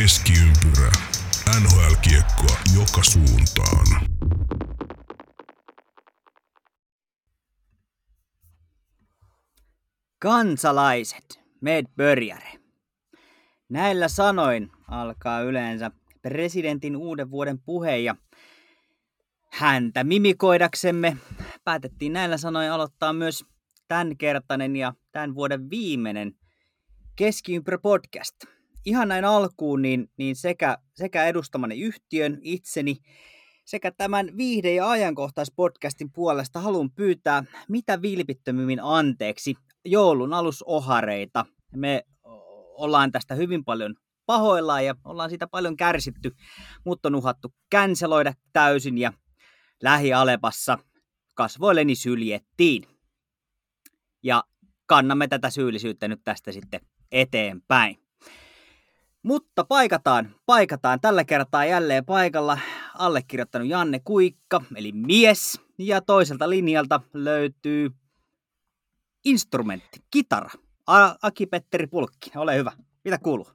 Keskiympyrä. NHL-kiekkoa joka suuntaan. Kansalaiset, med börjare. Näillä sanoin alkaa yleensä presidentin uuden vuoden puhe ja häntä mimikoidaksemme päätettiin näillä sanoin aloittaa myös tämänkertainen ja tämän vuoden viimeinen Keskiympyrä podcast. Ihan näin alkuun niin, niin sekä, sekä edustamani yhtiön, itseni, sekä tämän viihde- ja ajankohtaispodcastin puolesta haluan pyytää mitä vilpittömymmin anteeksi joulun alusohareita. Me ollaan tästä hyvin paljon pahoillaan ja ollaan siitä paljon kärsitty, mutta on uhattu känseloida täysin ja lähialepassa kasvoilleni syljettiin. Ja kannamme tätä syyllisyyttä nyt tästä sitten eteenpäin. Mutta paikataan, paikataan tällä kertaa jälleen paikalla allekirjoittanut Janne Kuikka, eli mies, ja toiselta linjalta löytyy instrumentti, kitara. A- Aki-Petteri Pulkki, ole hyvä. Mitä kuuluu?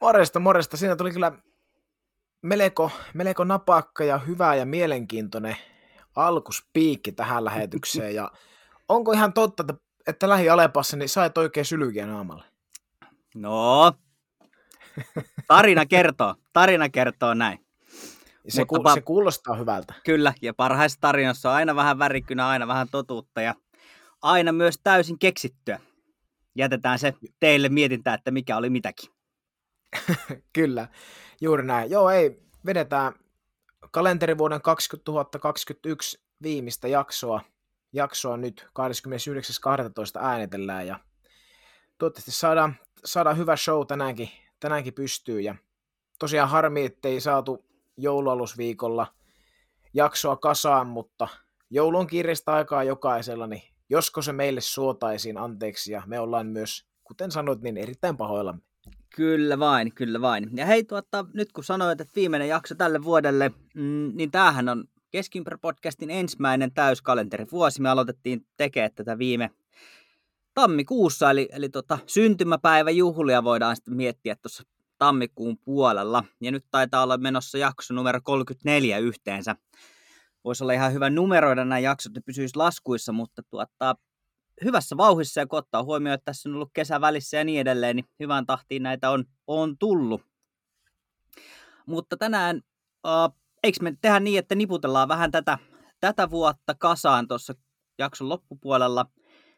Morjesta, morjesta. Siinä tuli kyllä melko, melko napakka ja hyvä ja mielenkiintoinen alkuspiikki tähän lähetykseen. Ja onko ihan totta, että, että lähi Alepassa niin sait oikein sylkiä naamalle? No, tarina kertoo, tarina kertoo näin. Se, Mutta ku, pa- se kuulostaa hyvältä. Kyllä, ja parhaissa tarinoissa on aina vähän värikynä, aina vähän totuutta ja aina myös täysin keksittyä. Jätetään se teille mietintää, että mikä oli mitäkin. Kyllä, juuri näin. Joo, ei, vedetään kalenterivuoden 2021 viimeistä jaksoa, jaksoa nyt 29.12. äänitellään ja toivottavasti saadaan, saadaan hyvä show tänäänkin, tänäänkin pystyy ja tosiaan harmi, ettei saatu joulualusviikolla jaksoa kasaan, mutta joulu on kiireistä aikaa jokaisella, niin josko se meille suotaisiin anteeksi ja me ollaan myös, kuten sanoit, niin erittäin pahoillamme. Kyllä vain, kyllä vain. Ja hei, tuota, nyt kun sanoit, että viimeinen jakso tälle vuodelle, mm, niin tämähän on Keskimpärä podcastin ensimmäinen täyskalenteri-vuosi. Me aloitettiin tekemään tätä viime tammikuussa, eli, eli tota, syntymäpäiväjuhlia voidaan sitten miettiä tuossa tammikuun puolella. Ja nyt taitaa olla menossa jakso numero 34 yhteensä. Voisi olla ihan hyvä numeroida nämä jaksot, ne pysyisi laskuissa, mutta tuota, hyvässä vauhissa ja kun ottaa huomioon, että tässä on ollut kesä välissä ja niin edelleen, niin hyvään tahtiin näitä on, on tullut. Mutta tänään, äh, eikö me tehdä niin, että niputellaan vähän tätä, tätä vuotta kasaan tuossa jakson loppupuolella.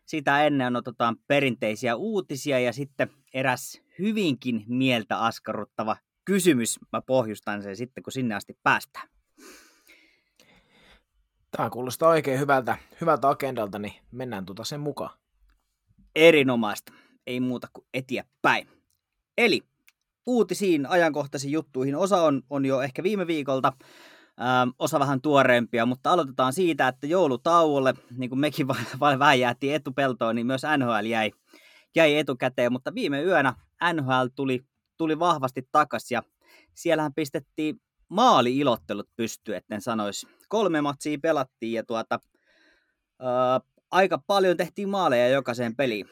Sitä ennen otetaan perinteisiä uutisia ja sitten eräs hyvinkin mieltä askarruttava kysymys. Mä pohjustan sen sitten, kun sinne asti päästään. Tämä kuulostaa oikein hyvältä, hyvältä agendalta, niin mennään tuota sen mukaan. Erinomaista. Ei muuta kuin eteenpäin. Eli uutisiin, ajankohtaisiin juttuihin. Osa on, on jo ehkä viime viikolta, ähm, osa vähän tuoreempia, mutta aloitetaan siitä, että joulutauolle, niin kuin mekin vähän jäätiin etupeltoon, niin myös NHL jäi, jäi etukäteen, mutta viime yönä NHL tuli, tuli vahvasti takaisin ja siellähän pistettiin maali-ilottelut pystyyn, etten sanoisi. Kolme matsia pelattiin ja tuota, ää, aika paljon tehtiin maaleja jokaiseen peliin.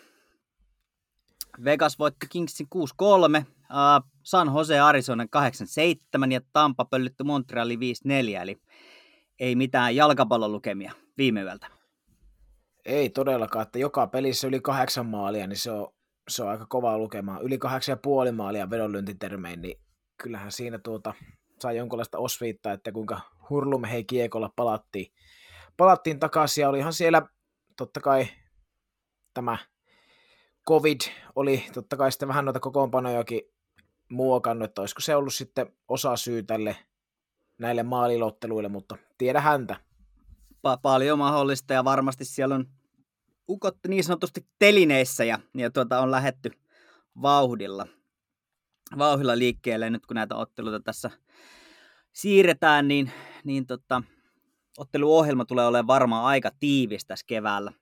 Vegas voitti Kingsin 6-3, ää, San Jose Arizona 8-7 ja Tampa pöllytti Montreali 5-4, eli ei mitään jalkapallolukemia viime yöltä. Ei todellakaan, että joka pelissä yli kahdeksan maalia, niin se on, se on aika kova lukema. Yli kahdeksan ja puoli maalia vedonlyöntitermein, niin kyllähän siinä tuota, sai jonkinlaista osviittaa, että kuinka hurlumme hei kiekolla palattiin, palattiin takaisin ja olihan siellä totta kai tämä covid oli totta kai sitten vähän noita kokoonpanojakin muokannut, että olisiko se ollut sitten osa syy tälle näille maalilotteluille, mutta tiedä häntä. Pa- paljon mahdollista ja varmasti siellä on ukot niin sanotusti telineissä ja, ja tuota, on lähetty vauhdilla, vauhdilla liikkeelle. Nyt kun näitä otteluita tässä siirretään, niin, niin tota, otteluohjelma tulee olemaan varmaan aika tiivis tässä keväällä.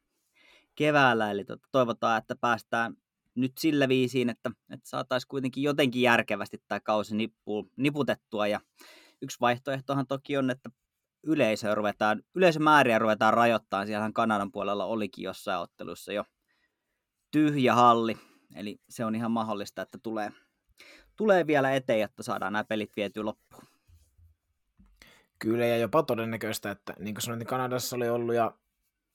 keväällä eli tota, toivotaan, että päästään nyt sillä viisiin, että, että saataisiin kuitenkin jotenkin järkevästi tämä kausi nippu, niputettua. Ja yksi vaihtoehtohan toki on, että yleisöä ruvetaan, yleisömääriä ruvetaan rajoittamaan. Siellähän Kanadan puolella olikin jossain ottelussa jo tyhjä halli. Eli se on ihan mahdollista, että tulee, tulee vielä eteen, että saadaan nämä pelit viety loppuun. Kyllä, ja jopa todennäköistä, että niin kuin sanoin, niin Kanadassa oli ollut, ja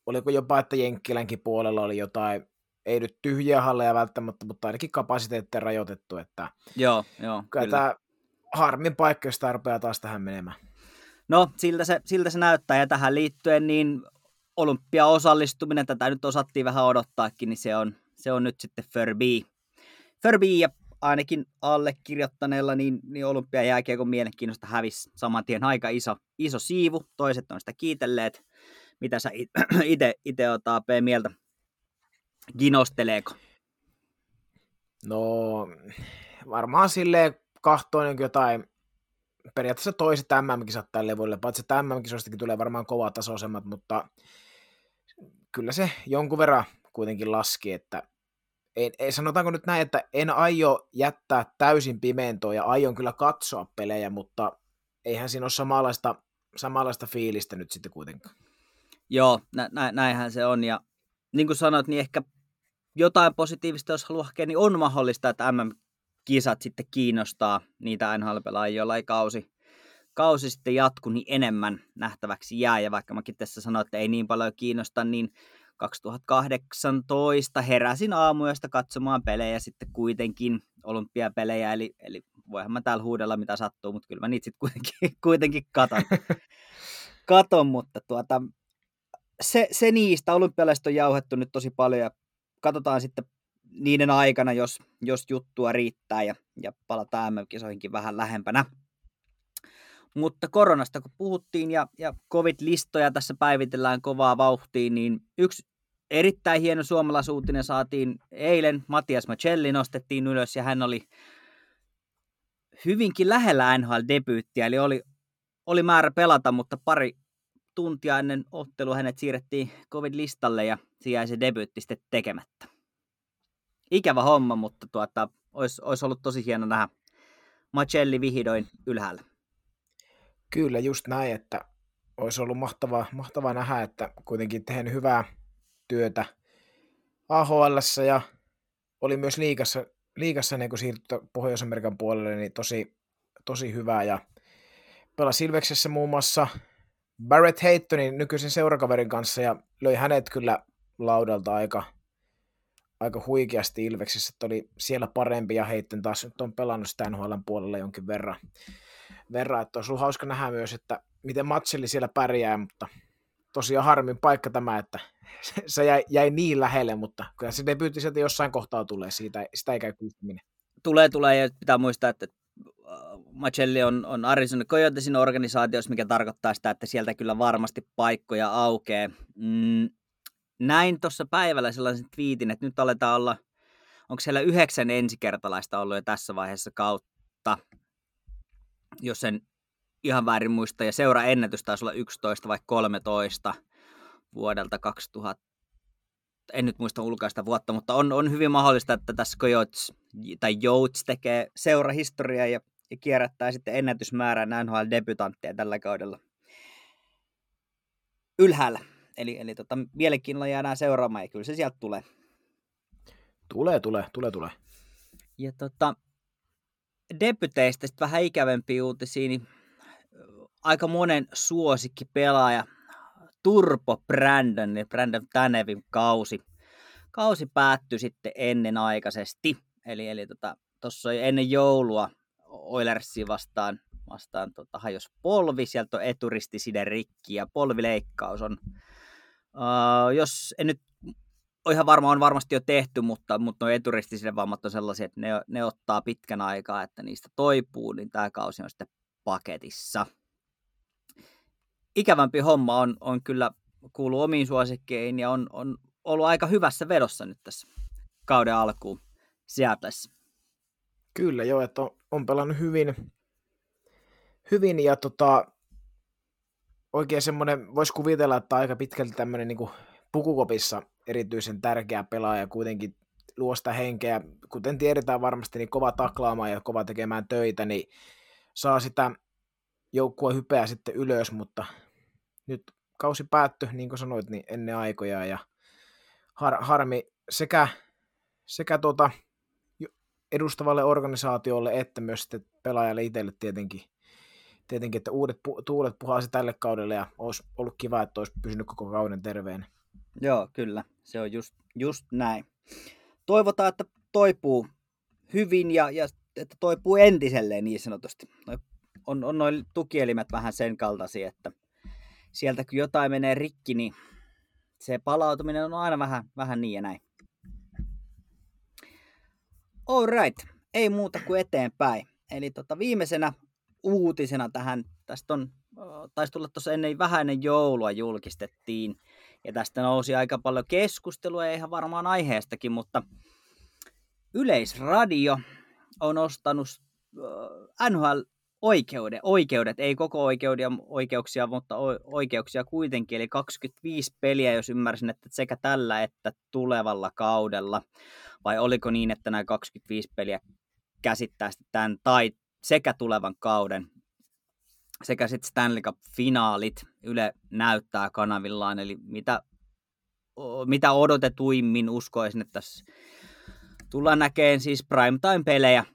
oliko jopa, että Jenkkilänkin puolella oli jotain, ei nyt tyhjiä halleja välttämättä, mutta ainakin kapasiteettia rajoitettu, että joo, joo, kyllä, tämä harmin paikka, jos tämä rupeaa taas tähän menemään. No, siltä se, siltä se näyttää, ja tähän liittyen niin osallistuminen, tätä nyt osattiin vähän odottaakin, niin se on, se on nyt sitten Furby. Furby ja ainakin allekirjoittaneella, niin, niin olympiajääkiekon mielenkiinnosta hävisi saman tien aika iso, iso siivu. Toiset on sitä kiitelleet. Mitä sä itse P mieltä? Ginosteleeko? No, varmaan silleen kahtoinen jotain, periaatteessa toiset MM-kisat tälle levulle, paitsi että MM-kisoistakin tulee varmaan kova tasoisemmat, mutta kyllä se jonkun verran kuitenkin laski, että ei, ei, sanotaanko nyt näin, että en aio jättää täysin pimentoa ja aion kyllä katsoa pelejä, mutta eihän siinä ole samanlaista, samanlaista fiilistä nyt sitten kuitenkaan. Joo, nä, nä, näinhän se on ja niin kuin sanoit, niin ehkä jotain positiivista, jos haluaa hakea, niin on mahdollista, että MM-kisat sitten kiinnostaa niitä NHL-pelaajia, joilla ei kausi, kausi sitten jatku, niin enemmän nähtäväksi jää. Ja vaikka mäkin tässä sanoin, että ei niin paljon kiinnosta, niin 2018 heräsin aamuyöstä katsomaan pelejä sitten kuitenkin, olympiapelejä, eli, eli voihan mä täällä huudella mitä sattuu, mutta kyllä mä niitä sitten kuitenkin, kuitenkin katon. katon, mutta tuota, se, se niistä, olympialaiset on jauhettu nyt tosi paljon ja katsotaan sitten niiden aikana, jos, jos juttua riittää ja, ja palataan MM-kisoihinkin vähän lähempänä. Mutta koronasta kun puhuttiin ja, ja covid-listoja tässä päivitellään kovaa vauhtiin, niin yksi erittäin hieno suomalaisuutinen saatiin eilen. Matias Macelli nostettiin ylös ja hän oli hyvinkin lähellä NHL-debyyttiä, eli oli, oli määrä pelata, mutta pari tuntia ennen ottelua hänet siirrettiin covid-listalle ja se jäi se debyytti sitten tekemättä. Ikävä homma, mutta tuota, olisi, olisi ollut tosi hieno nähdä Macelli vihdoin ylhäällä. Kyllä, just näin, että olisi ollut mahtavaa, mahtavaa nähdä, että kuitenkin tehnyt hyvää työtä AHL ja oli myös liikassa, liikassa niin kun siirtyi Pohjois-Amerikan puolelle, niin tosi, tosi hyvää ja pelasi Ilveksessä muun muassa Barrett Haytonin nykyisen seurakaverin kanssa ja löi hänet kyllä laudalta aika, aika huikeasti Ilveksessä, että oli siellä parempi ja Heitten taas nyt on pelannut sitä NHL puolella jonkin verran verran, että olisi ollut hauska nähdä myös, että miten Matselli siellä pärjää, mutta tosiaan harmin paikka tämä, että se jäi, jäi niin lähelle, mutta kyllä se debyytti sieltä jossain kohtaa tulee, siitä, sitä ei käy kysyminen. Tulee, tulee, ja pitää muistaa, että äh, Macelli on, on Arizona Coyotesin organisaatiossa, mikä tarkoittaa sitä, että sieltä kyllä varmasti paikkoja aukeaa. Mm, näin tuossa päivällä sellaisen twiitin, että nyt aletaan olla, onko siellä yhdeksän ensikertalaista ollut jo tässä vaiheessa kautta, jos en ihan väärin muista, ja seura ennätys taisi olla 11 vai 13 vuodelta 2000, en nyt muista ulkaista vuotta, mutta on, on hyvin mahdollista, että tässä Coyotes tai Jouts tekee seurahistoriaa ja, ja kierrättää sitten ennätysmäärän NHL debutantteja tällä kaudella ylhäällä. Eli, eli tota, mielenkiinnolla jäädään seuraamaan ja kyllä se sieltä tulee. Tulee, tulee, tulee, tulee. Ja tota, debyteistä vähän ikävempiä uutisia, niin aika monen suosikki pelaaja Turpo Brandon ja Brandon Tanevin kausi, kausi päättyi sitten ennenaikaisesti. Eli, eli tota, oli ennen joulua Oilersi vastaan, vastaan tota, hajos polvi, sieltä on eturistiside rikki ja polvileikkaus on, uh, jos en nyt ihan varma, on varmasti jo tehty, mutta, mutta nuo eturistiside vammat on sellaisia, että ne, ne ottaa pitkän aikaa, että niistä toipuu, niin tämä kausi on sitten paketissa ikävämpi homma on, on kyllä kuuluu omiin suosikkeihin ja on, on ollut aika hyvässä vedossa nyt tässä kauden alkuun Seattleissa. Kyllä joo, että on, on pelannut hyvin, hyvin ja tota, oikein semmoinen, voisi kuvitella, että aika pitkälti tämmöinen niin pukukopissa erityisen tärkeä pelaaja kuitenkin luo sitä henkeä. Kuten tiedetään varmasti, niin kova taklaamaan ja kova tekemään töitä, niin saa sitä joukkua hypeä sitten ylös, mutta nyt kausi päättyi, niin kuin sanoit, niin ennen aikoja ja har, harmi sekä, sekä tuota, edustavalle organisaatiolle että myös sitten pelaajalle itselle tietenkin, tietenkin että uudet pu- tuulet puhaisi tälle kaudelle ja olisi ollut kiva, että olisi pysynyt koko kauden terveen. Joo, kyllä. Se on just, just näin. Toivotaan, että toipuu hyvin ja, ja että toipuu entiselleen niin sanotusti. On, on noin tukielimet vähän sen kaltaisia, että sieltä kun jotain menee rikki, niin se palautuminen on aina vähän, vähän niin ja näin. Alright, ei muuta kuin eteenpäin. Eli tota, viimeisenä uutisena tähän, tästä on, taisi tulla tuossa ennen vähän ennen joulua julkistettiin, ja tästä nousi aika paljon keskustelua ja ihan varmaan aiheestakin, mutta Yleisradio on ostanut NHL oikeudet, oikeudet, ei koko oikeudia, oikeuksia, mutta oikeuksia kuitenkin, eli 25 peliä, jos ymmärsin, että sekä tällä että tulevalla kaudella, vai oliko niin, että nämä 25 peliä käsittää tämän tai sekä tulevan kauden, sekä sitten Stanley Cup-finaalit Yle näyttää kanavillaan, eli mitä, mitä odotetuimmin uskoisin, että tässä tullaan näkemään siis primetime-pelejä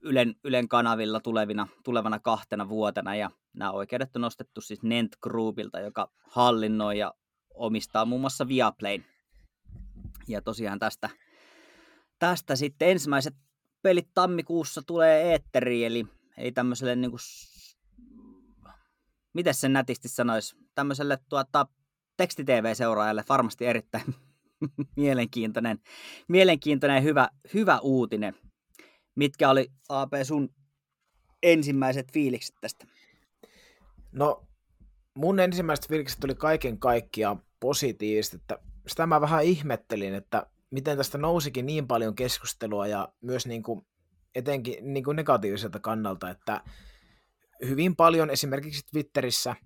Ylen, Ylen kanavilla tulevina, tulevana kahtena vuotena, ja nämä oikeudet on nostettu siis Nent Groupilta, joka hallinnoi ja omistaa muun muassa Viaplayn. Ja tosiaan tästä, tästä sitten ensimmäiset pelit tammikuussa tulee eetteriin, eli, eli tämmöiselle niin kuin, miten sen nätisti sanoisi, tämmöiselle tuota, teksti-tv-seuraajalle varmasti erittäin mielenkiintoinen, mielenkiintoinen hyvä, hyvä uutinen. Mitkä oli AP sun ensimmäiset fiilikset tästä? No mun ensimmäiset fiilikset oli kaiken kaikkiaan positiiviset, että sitä mä vähän ihmettelin, että miten tästä nousikin niin paljon keskustelua ja myös niin kuin, etenkin niin kuin negatiiviselta kannalta, että hyvin paljon esimerkiksi Twitterissä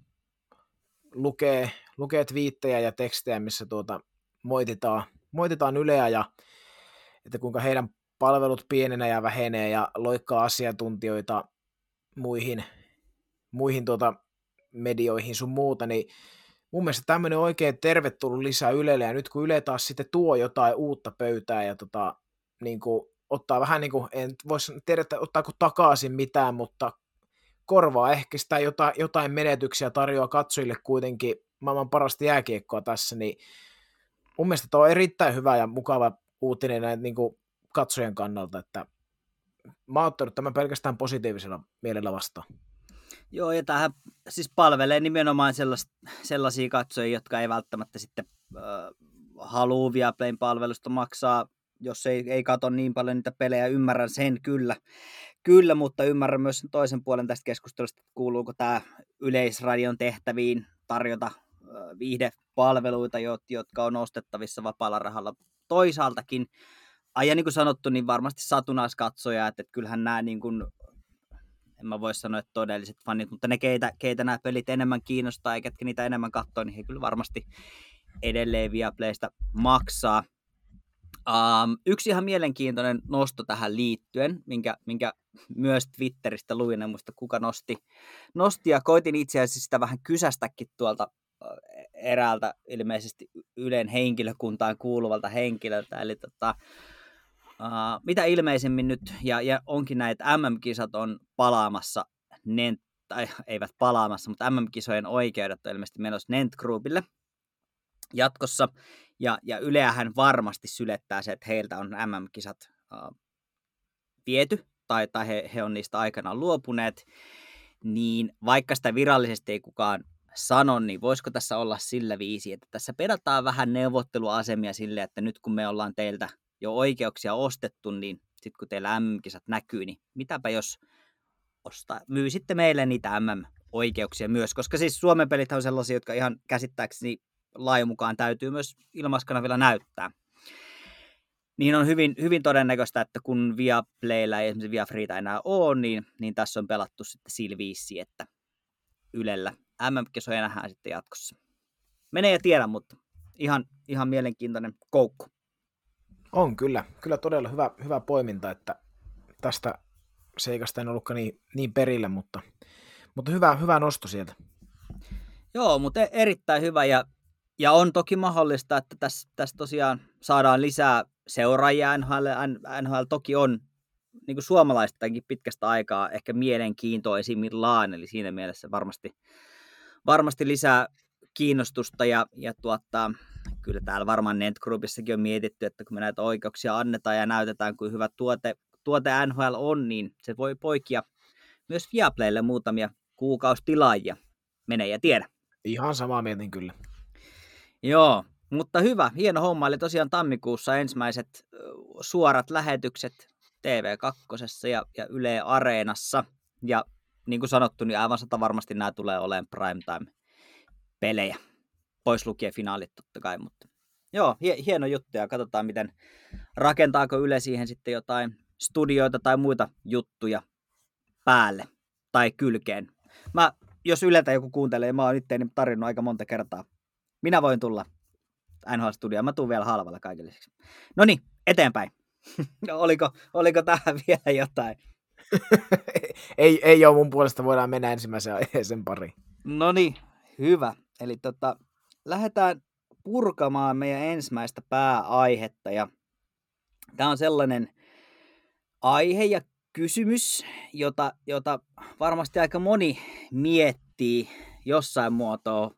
lukee, lukee twiittejä ja tekstejä, missä tuota, moititaan, moititaan Yleä ja että kuinka heidän palvelut pienenee ja vähenee ja loikkaa asiantuntijoita muihin, muihin tuota medioihin sun muuta, niin mun mielestä tämmöinen oikein tervetullut lisää Ylelle, ja nyt kun Yle taas sitten tuo jotain uutta pöytää ja tota, niin kuin, ottaa vähän niin kuin, en voisi tiedä, että ottaako takaisin mitään, mutta korvaa ehkä sitä jotain, jotain menetyksiä tarjoaa katsojille kuitenkin maailman parasta jääkiekkoa tässä, niin mun mielestä tämä on erittäin hyvä ja mukava uutinen näin niin kuin katsojen kannalta, että mä oon ottanut tämän pelkästään positiivisella mielellä vastaan. Joo, ja tähän siis palvelee nimenomaan sellais, sellaisia katsojia, jotka ei välttämättä sitten äh, halua Viaplayn palvelusta maksaa, jos ei, ei katso niin paljon niitä pelejä, ymmärrän sen kyllä, kyllä, mutta ymmärrän myös sen toisen puolen tästä keskustelusta, että kuuluuko tämä yleisradion tehtäviin tarjota viihdepalveluita, jotka on ostettavissa vapaalla rahalla toisaaltakin. Ai niin kuin sanottu, niin varmasti satunnaiskatsoja, että, että kyllähän nämä niin kuin en mä voi sanoa, että todelliset fanit, mutta ne, keitä, keitä nämä pelit enemmän kiinnostaa ja ketkä niitä enemmän katsoo, niin he kyllä varmasti edelleen Viaplaysta maksaa. Um, yksi ihan mielenkiintoinen nosto tähän liittyen, minkä, minkä myös Twitteristä luin, en muista kuka nosti, nosti ja koitin itse asiassa sitä vähän kysästäkin tuolta eräältä ilmeisesti Ylen henkilökuntaan kuuluvalta henkilöltä, eli tota, Uh, mitä ilmeisemmin nyt, ja, ja onkin näitä MM-kisat on palaamassa, Nent, tai eivät palaamassa, mutta MM-kisojen oikeudet on ilmeisesti menossa Nent Groupille jatkossa, ja, ja Yleähän varmasti sylettää se, että heiltä on MM-kisat uh, viety, tai, tai he, he on niistä aikanaan luopuneet, niin vaikka sitä virallisesti ei kukaan sano, niin voisiko tässä olla sillä viisi, että tässä pedataan vähän neuvotteluasemia sille, että nyt kun me ollaan teiltä jo oikeuksia ostettu, niin sitten kun teillä MM-kisat näkyy, niin mitäpä jos ostaa, myy sitten meille niitä MM-oikeuksia myös, koska siis Suomen pelit on sellaisia, jotka ihan käsittääkseni lain mukaan täytyy myös ilmaiskanavilla näyttää. Niin on hyvin, hyvin todennäköistä, että kun Viaplaylla ei esimerkiksi Viafreeta enää ole, niin, niin tässä on pelattu sitten silviissi, että Ylellä MM-kisoja nähdään sitten jatkossa. Menee ja tiedä, mutta ihan, ihan mielenkiintoinen koukku. On kyllä, kyllä todella hyvä, hyvä poiminta, että tästä seikasta en ollutkaan niin, niin perillä, mutta, mutta hyvä, hyvä nosto sieltä. Joo, mutta e- erittäin hyvä ja ja on toki mahdollista, että tässä, tässä tosiaan saadaan lisää seuraajia NHL. NHL toki on niin kuin suomalaistakin pitkästä aikaa ehkä mielenkiintoisimmillaan, eli siinä mielessä varmasti, varmasti lisää kiinnostusta ja, ja tuottaa, kyllä täällä varmaan NetGroupissakin on mietitty, että kun me näitä oikeuksia annetaan ja näytetään, kuin hyvä tuote, tuote NHL on, niin se voi poikia myös Viaplaylle muutamia kuukaustilaajia. Mene ja tiedä. Ihan samaa mietin kyllä. Joo, mutta hyvä, hieno homma. Eli tosiaan tammikuussa ensimmäiset suorat lähetykset TV2 ja, ja Yle Areenassa. Ja niin kuin sanottu, niin aivan sata varmasti nämä tulee olemaan primetime-pelejä. Pois lukien finaalit totta kai, mutta joo, hieno juttu ja katsotaan, miten rakentaako Yle siihen sitten jotain studioita tai muita juttuja päälle tai kylkeen. Mä, jos Yleltä joku kuuntelee, mä oon itteeni tarjonnut aika monta kertaa. Minä voin tulla NHL-studioon, mä tuun vielä halvalla kaikille. No niin, eteenpäin. oliko, oliko tähän vielä jotain? ei, ei ole mun puolesta, voidaan mennä ensimmäisen aiheeseen pariin. No niin, hyvä. Eli tota, lähdetään purkamaan meidän ensimmäistä pääaihetta. Ja tämä on sellainen aihe ja kysymys, jota, jota varmasti aika moni miettii jossain muotoa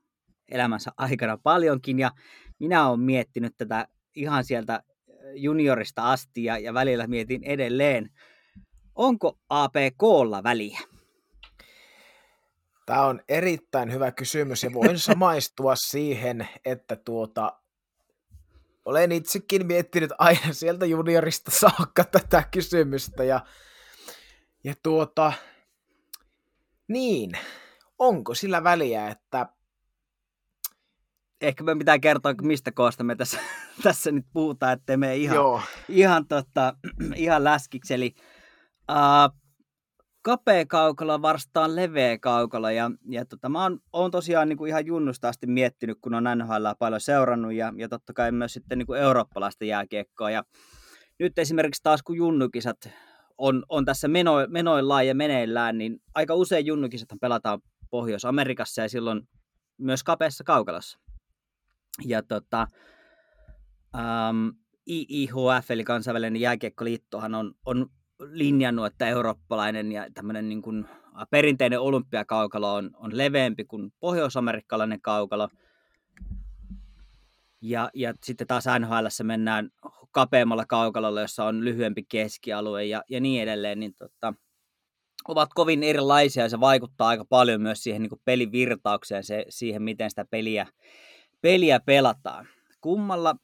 elämänsä aikana paljonkin. Ja minä olen miettinyt tätä ihan sieltä juniorista asti ja, ja välillä mietin edelleen, onko APKlla väliä? Tämä on erittäin hyvä kysymys ja voin samaistua siihen, että tuota, olen itsekin miettinyt aina sieltä juniorista saakka tätä kysymystä ja, ja tuota, niin, onko sillä väliä, että ehkä me pitää kertoa, mistä koosta me tässä, tässä nyt puhutaan, ettei me ihan, Joo. ihan, tota, ihan läskiksi. Eli uh, kapea kaukalo vastaan leveä kaukalo. Ja, ja tota, mä oon, oon tosiaan niin kuin ihan junnusta asti miettinyt, kun on NHL paljon seurannut ja, ja totta kai myös sitten niin kuin eurooppalaista jääkiekkoa. Ja nyt esimerkiksi taas kun junnukisat on, on tässä meno, menoillaan ja meneillään, niin aika usein junnukisathan pelataan Pohjois-Amerikassa ja silloin myös kapeassa kaukalossa. Ja tota, um, IIHF, eli kansainvälinen jääkiekkoliittohan on, on linjannut, että eurooppalainen ja tämmöinen niin kuin perinteinen olympiakaukalo on, on leveämpi kuin pohjoisamerikkalainen kaukalo. Ja, ja sitten taas NHL mennään kapeammalla kaukalolla, jossa on lyhyempi keskialue ja, ja niin edelleen, niin tota, ovat kovin erilaisia ja se vaikuttaa aika paljon myös siihen niin pelivirtaukseen, se, siihen miten sitä peliä, peliä pelataan. Kummalla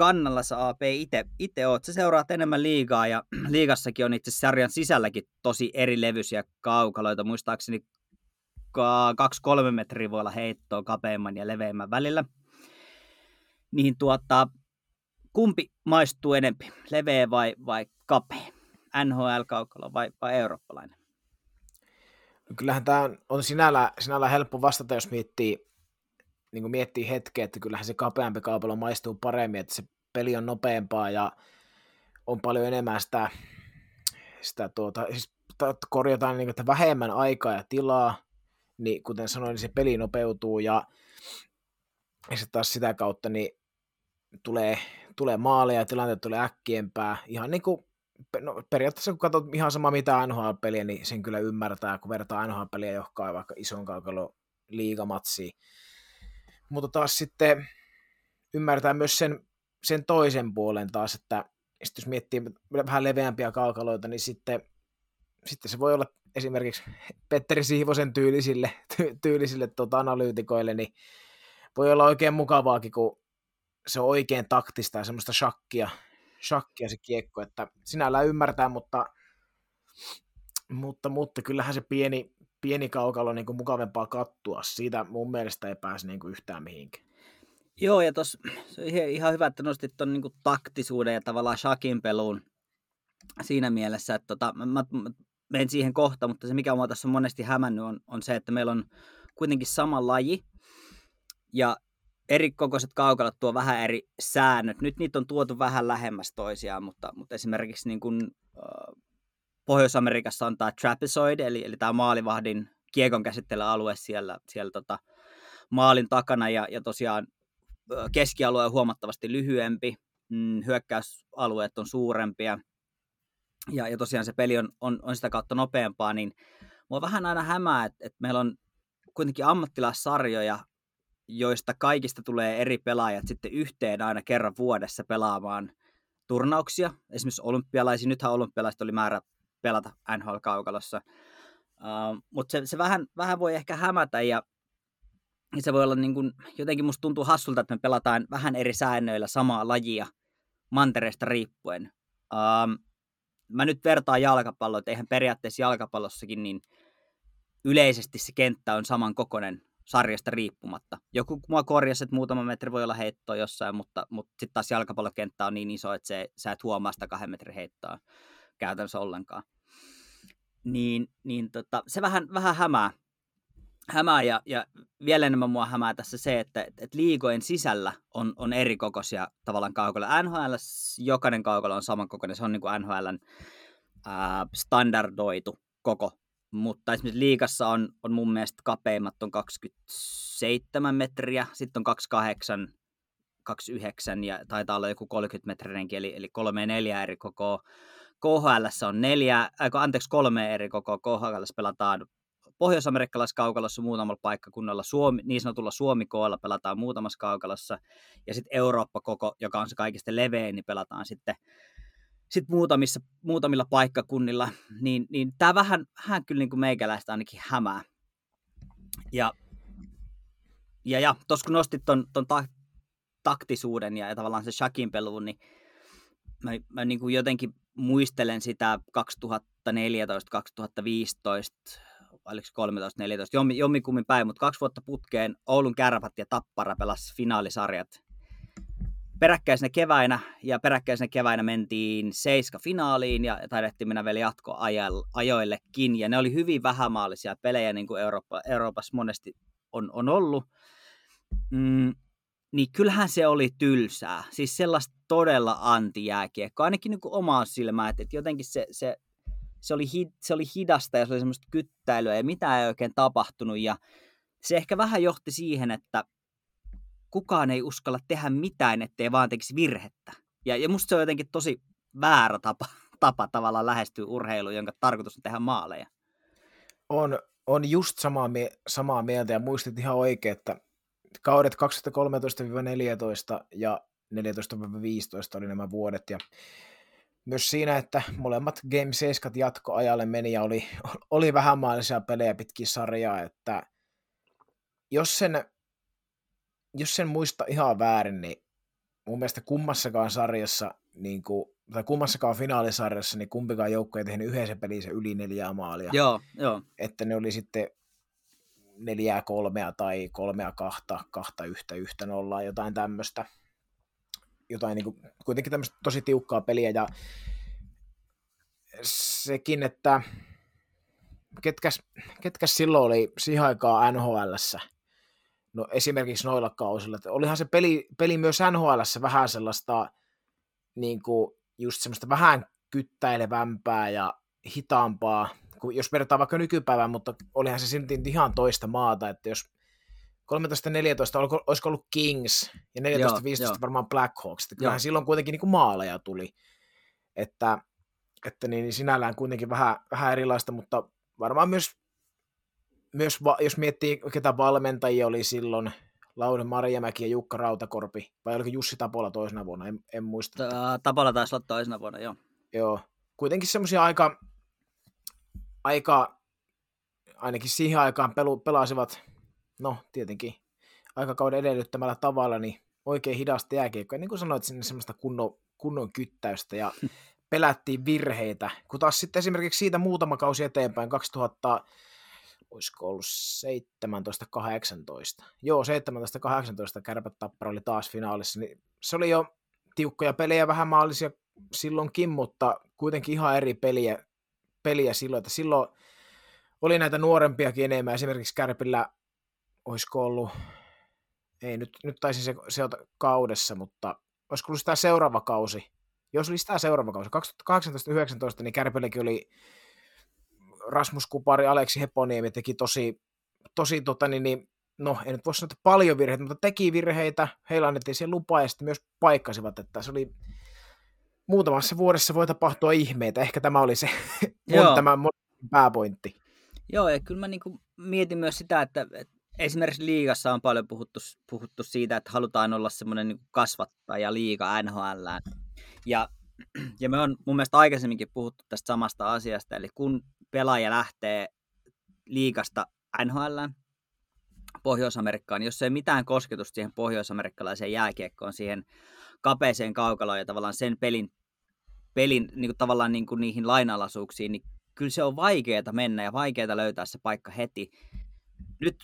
kannalla sä AP itse, itse oot. Sä seuraat enemmän liigaa ja liigassakin on itse sarjan sisälläkin tosi eri levyisiä kaukaloita. Muistaakseni 2-3 metriä voi olla heittoa kapeimman ja leveimmän välillä. Niin tuota, kumpi maistuu enempi, leveä vai, vai kapea? NHL-kaukalo vai, vai eurooppalainen? No kyllähän tämä on sinällä, sinällä helppo vastata, jos miettii niin kuin miettii hetkeä, että kyllähän se kapeampi kaupalla maistuu paremmin, että se peli on nopeampaa ja on paljon enemmän sitä, sitä tuota, siis korjataan niin, että vähemmän aikaa ja tilaa, niin kuten sanoin, niin se peli nopeutuu ja, ja se taas sitä kautta niin tulee, tulee maaleja ja tilanteet tulee äkkiempää. Ihan niin kuin, no, periaatteessa kun katsot ihan sama mitä NHL-peliä, niin sen kyllä ymmärtää, kun vertaa NHL-peliä johonkin vaikka ison kaukalo liigamatsiin mutta taas sitten ymmärtää myös sen, sen toisen puolen taas, että jos miettii vähän leveämpiä kaukaloita, niin sitten, sitten se voi olla esimerkiksi Petteri Siivosen tyylisille, ty, tyylisille tuota, analyytikoille, niin voi olla oikein mukavaakin, kun se on oikein taktista ja semmoista shakkia, shakkia se kiekko, että sinällään ymmärtää, mutta, mutta, mutta kyllähän se pieni, pieni kaukalo niin kuin mukavempaa kattua. Siitä mun mielestä ei pääse niin kuin yhtään mihinkään. Joo, ja tuossa se on ihan hyvä, että nostit tuon niin taktisuuden ja tavallaan shakin peluun siinä mielessä, että tota, mä, mä, menen siihen kohta, mutta se mikä mua tässä on monesti hämännyt on, on se, että meillä on kuitenkin sama laji ja eri kokoiset kaukalot tuo vähän eri säännöt. Nyt niitä on tuotu vähän lähemmäs toisiaan, mutta, mutta esimerkiksi niin kuin, äh, Pohjois-Amerikassa on tämä trapezoid, eli, eli tämä maalivahdin kiekon käsittelyalue siellä, siellä tota, maalin takana, ja, ja tosiaan keskialue on huomattavasti lyhyempi, mm, hyökkäysalueet on suurempia, ja, ja tosiaan se peli on, on, on sitä kautta nopeampaa, niin mua vähän aina hämää, että, että meillä on kuitenkin ammattilaissarjoja, joista kaikista tulee eri pelaajat sitten yhteen aina kerran vuodessa pelaamaan turnauksia. Esimerkiksi olympialaisia, nythän olympialaiset oli määrä pelata NHL-kaukalossa. Uh, Mutta se, se vähän, vähän voi ehkä hämätä ja se voi olla niin kuin, jotenkin musta tuntuu hassulta, että me pelataan vähän eri säännöillä samaa lajia mantereesta riippuen. Uh, mä nyt vertaan jalkapalloa, että eihän periaatteessa jalkapallossakin niin yleisesti se kenttä on saman kokoinen sarjasta riippumatta. Joku mua korjasi, että muutama metri voi olla heittoa jossain, mutta, mutta sitten taas jalkapallokenttä on niin iso, että se, sä et huomaa sitä kahden metrin heittoa käytännössä ollenkaan. Niin, niin tota, se vähän, vähän hämää. hämää ja, ja vielä enemmän mua hämää tässä se, että, että liigojen sisällä on, on eri kokoisia tavallaan kaukalla. NHL jokainen kaukalo on samankokoinen, se on niin kuin NHLn standardoitu koko mutta esimerkiksi liikassa on, on mun mielestä kapeimmat on 27 metriä, sitten on 28, 29 ja taitaa olla joku 30 metrinenkin, eli, eli kolme neljä eri koko. KHL on neljä, äh, anteeksi kolme eri koko. KHL pelataan pohjois-amerikkalaiskaukalossa muutamalla paikkakunnalla, Suomi, niin sanotulla Suomi-koolla pelataan muutamassa kaukalossa, ja sitten Eurooppa-koko, joka on se kaikista levein, niin pelataan sitten sit muutamissa, muutamilla paikkakunnilla, niin, niin tämä vähän, vähän kyllä niin kuin meikäläistä ainakin hämää. Ja, ja, ja tuossa kun nostit ton, ton ta, taktisuuden ja, ja tavallaan se shakin peluun, niin mä, mä niin kuin jotenkin muistelen sitä 2014-2015, oliko 13-14, jommi, jommikummin päin, mutta kaksi vuotta putkeen Oulun kärpät ja Tappara pelas finaalisarjat peräkkäisenä keväinä, ja peräkkäisenä keväinä mentiin seiska finaaliin, ja taidettiin mennä vielä jatkoajoillekin, ja ne oli hyvin vähämaallisia pelejä, niin kuin Eurooppa, Euroopassa monesti on, on ollut. Mm, niin kyllähän se oli tylsää. Siis sellaista todella antijääkiekkoa, ainakin niin omaa silmää, että, että jotenkin se, se, se, oli hi, se oli hidasta ja se oli semmoista kyttäilyä ja mitä ei oikein tapahtunut. Ja se ehkä vähän johti siihen, että kukaan ei uskalla tehdä mitään, ettei vaan tekisi virhettä. Ja, ja musta se on jotenkin tosi väärä tapa, tapa tavallaan lähestyä urheiluun, jonka tarkoitus on tehdä maaleja. On, on just samaa, samaa mieltä ja muistit ihan oikein, että kaudet 2013-14 ja 14-15 oli nämä vuodet ja myös siinä, että molemmat Game 7 jatkoajalle meni ja oli, oli vähänmaallisia pelejä pitkin sarjaa, että jos sen jos sen muista ihan väärin, niin mun mielestä kummassakaan sarjassa, niin kuin, tai kummassakaan finaalisarjassa, niin kumpikaan joukko ei tehnyt yhdessä pelissä yli neljää maalia. Joo, joo. Että ne oli sitten neljää kolmea tai kolmea kahta, kahta yhtä, yhtä nollaa, jotain tämmöistä. Jotain niin kuin, kuitenkin tämmöistä tosi tiukkaa peliä ja sekin, että ketkäs, ketkäs silloin oli siihen aikaan NHLssä – no esimerkiksi noilla kausilla. Että olihan se peli, peli myös nhl vähän sellaista niin kuin just semmoista vähän kyttäilevämpää ja hitaampaa, kun jos vertaa vaikka nykypäivään, mutta olihan se silti ihan toista maata, että jos 13-14 olisiko ollut Kings ja 14-15 varmaan Blackhawks, että kyllähän joo. silloin kuitenkin niin kuin maaleja tuli, että, että niin, niin sinällään kuitenkin vähän, vähän erilaista, mutta varmaan myös myös va- jos miettii, ketä valmentajia oli silloin, Lauri Marjamäki ja Jukka Rautakorpi, vai oliko Jussi Tapola toisena vuonna, en, en muista. Tapola taisi olla toisena vuonna, joo. Joo, kuitenkin semmoisia aika, aika, ainakin siihen aikaan pelu, pelasivat, no tietenkin, aikakauden edellyttämällä tavalla, niin oikein hidasta jääkiekkoa. Niin kuin sanoit, sinne semmoista kunnon, kunnon kyttäystä ja pelättiin virheitä. Kun taas sitten esimerkiksi siitä muutama kausi eteenpäin, 2000 olisiko ollut 17-18. Joo, 17-18 kärpät tappara oli taas finaalissa, niin se oli jo tiukkoja pelejä, vähän maallisia silloinkin, mutta kuitenkin ihan eri peliä, peliä silloin, että silloin oli näitä nuorempiakin enemmän, esimerkiksi Kärpillä olisiko ollut, ei nyt, nyt taisin se, se kaudessa, mutta olisiko ollut sitä seuraava kausi, jos oli sitä seuraava kausi, 2018-2019, niin Kärpilläkin oli Rasmus Kupari, Aleksi Heponiemi teki tosi, tosi tota, niin, niin, no en nyt voi sanoa, että paljon virheitä, mutta teki virheitä, heillä annettiin siihen lupaa ja sitten myös paikkasivat, että se oli muutamassa vuodessa voi tapahtua ihmeitä, ehkä tämä oli se mun, tämä pääpointti. Joo, ja kyllä mä niin mietin myös sitä, että, että esimerkiksi liigassa on paljon puhuttu, puhuttu siitä, että halutaan olla semmoinen niin kasvattaja liiga NHL. Ja, ja me on mun mielestä aikaisemminkin puhuttu tästä samasta asiasta, eli kun pelaaja lähtee liigasta NHL, Pohjois-Amerikkaan, jos ei mitään kosketusta siihen pohjois-amerikkalaiseen jääkiekkoon, siihen kapeeseen kaukaloon ja tavallaan sen pelin, pelin niin kuin tavallaan niin kuin niihin lainalaisuuksiin, niin kyllä se on vaikeaa mennä ja vaikeaa löytää se paikka heti. Nyt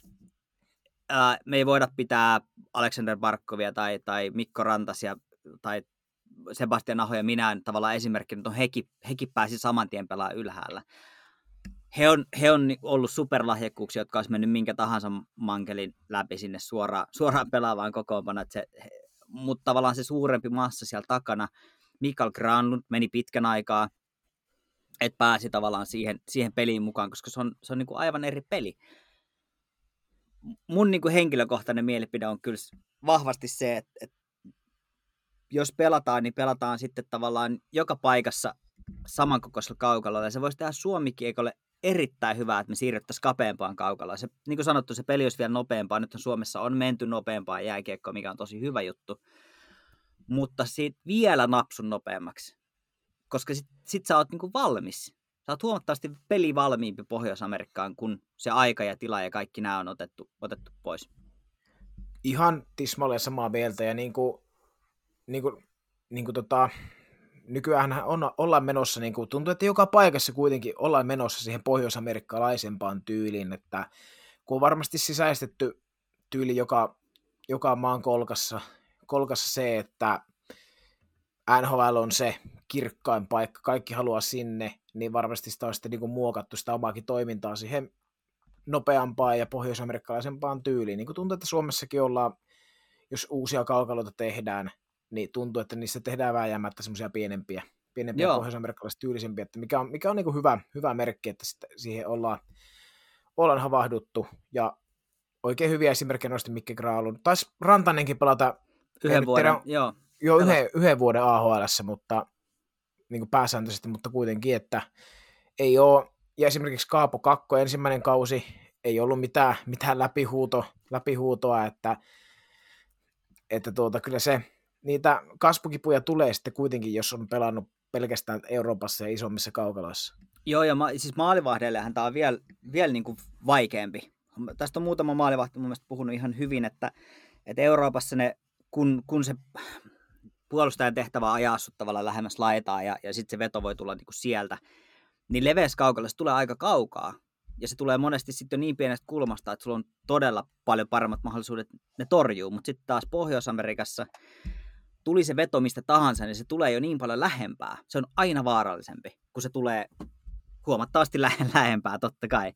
ää, me ei voida pitää Alexander Barkovia tai, tai Mikko Rantasia tai Sebastian Aho ja minä tavallaan esimerkkinä, että hekin, hekin pääsi saman tien pelaa ylhäällä. He on, he on ollut superlahjakkuuksia, jotka olisi mennyt minkä tahansa mankelin läpi sinne suoraan, suoraan pelaavaan kokoonpanoon. mutta tavallaan se suurempi massa siellä takana, Mikael Granlund meni pitkän aikaa, että pääsi tavallaan siihen, siihen peliin mukaan, koska se on, se on niin kuin aivan eri peli mun niin kuin henkilökohtainen mielipide on kyllä vahvasti se, että, että jos pelataan, niin pelataan sitten tavallaan joka paikassa samankokoisella kaukalolla. Ja se voisi tehdä Suomikiekolle erittäin hyvää, että me siirryttäisiin kapeampaan kaukaloon. Se, niin kuin sanottu, se peli olisi vielä nopeampaa. Nyt Suomessa on menty nopeampaan jääkiekkoon, mikä on tosi hyvä juttu. Mutta siitä vielä napsun nopeammaksi. Koska sit, sit sä oot niin kuin valmis sä oot huomattavasti pelivalmiimpi Pohjois-Amerikkaan, kun se aika ja tila ja kaikki nämä on otettu, otettu pois. Ihan tismalleen samaa mieltä ja niin kuin, niin kuin, niin kuin tota, nykyään on, ollaan menossa, niin kuin, tuntuu, että joka paikassa kuitenkin ollaan menossa siihen pohjois-amerikkalaisempaan tyyliin, että kun on varmasti sisäistetty tyyli joka, joka maan kolkassa, kolkassa se, että NHL on se kirkkain paikka, kaikki haluaa sinne, niin varmasti sitä on sitten niin kuin muokattu sitä omaakin toimintaa siihen nopeampaan ja pohjoisamerikkalaisempaan tyyliin. Niin kuin tuntuu, että Suomessakin ollaan, jos uusia kaukaloita tehdään, niin tuntuu, että niissä tehdään vääjäämättä semmoisia pienempiä, pienempiä pohjoisamerikkalaisia tyylisempiä, että mikä on, mikä on niin kuin hyvä, hyvä merkki, että siihen ollaan, ollaan havahduttu. Ja oikein hyviä esimerkkejä nosti Mikke Graalun. Taisi Rantanenkin pelata yhden vuoden, tiedä, joo. Joo, yhden, yhden vuoden AHL, mutta niin kuin pääsääntöisesti, mutta kuitenkin, että ei ole, ja esimerkiksi Kaapo Kakko ensimmäinen kausi, ei ollut mitään, mitään läpihuuto, läpihuutoa, että, että tuota, kyllä se, niitä kasvukipuja tulee sitten kuitenkin, jos on pelannut pelkästään Euroopassa ja isommissa kaukaloissa. Joo, ja ma- siis maalivahdellehan tämä on vielä, vielä niin kuin vaikeampi. Tästä on muutama maalivahti mun mielestä puhunut ihan hyvin, että, että Euroopassa ne, kun, kun se puolustajan tehtävä ajaa sut tavallaan lähemmäs laitaa ja, ja sitten se veto voi tulla niinku sieltä, niin leveässä kaukalla se tulee aika kaukaa. Ja se tulee monesti sitten niin pienestä kulmasta, että sulla on todella paljon paremmat mahdollisuudet ne torjuu. Mutta sitten taas Pohjois-Amerikassa tuli se veto mistä tahansa, niin se tulee jo niin paljon lähempää. Se on aina vaarallisempi, kun se tulee huomattavasti lähe- lähempää totta kai.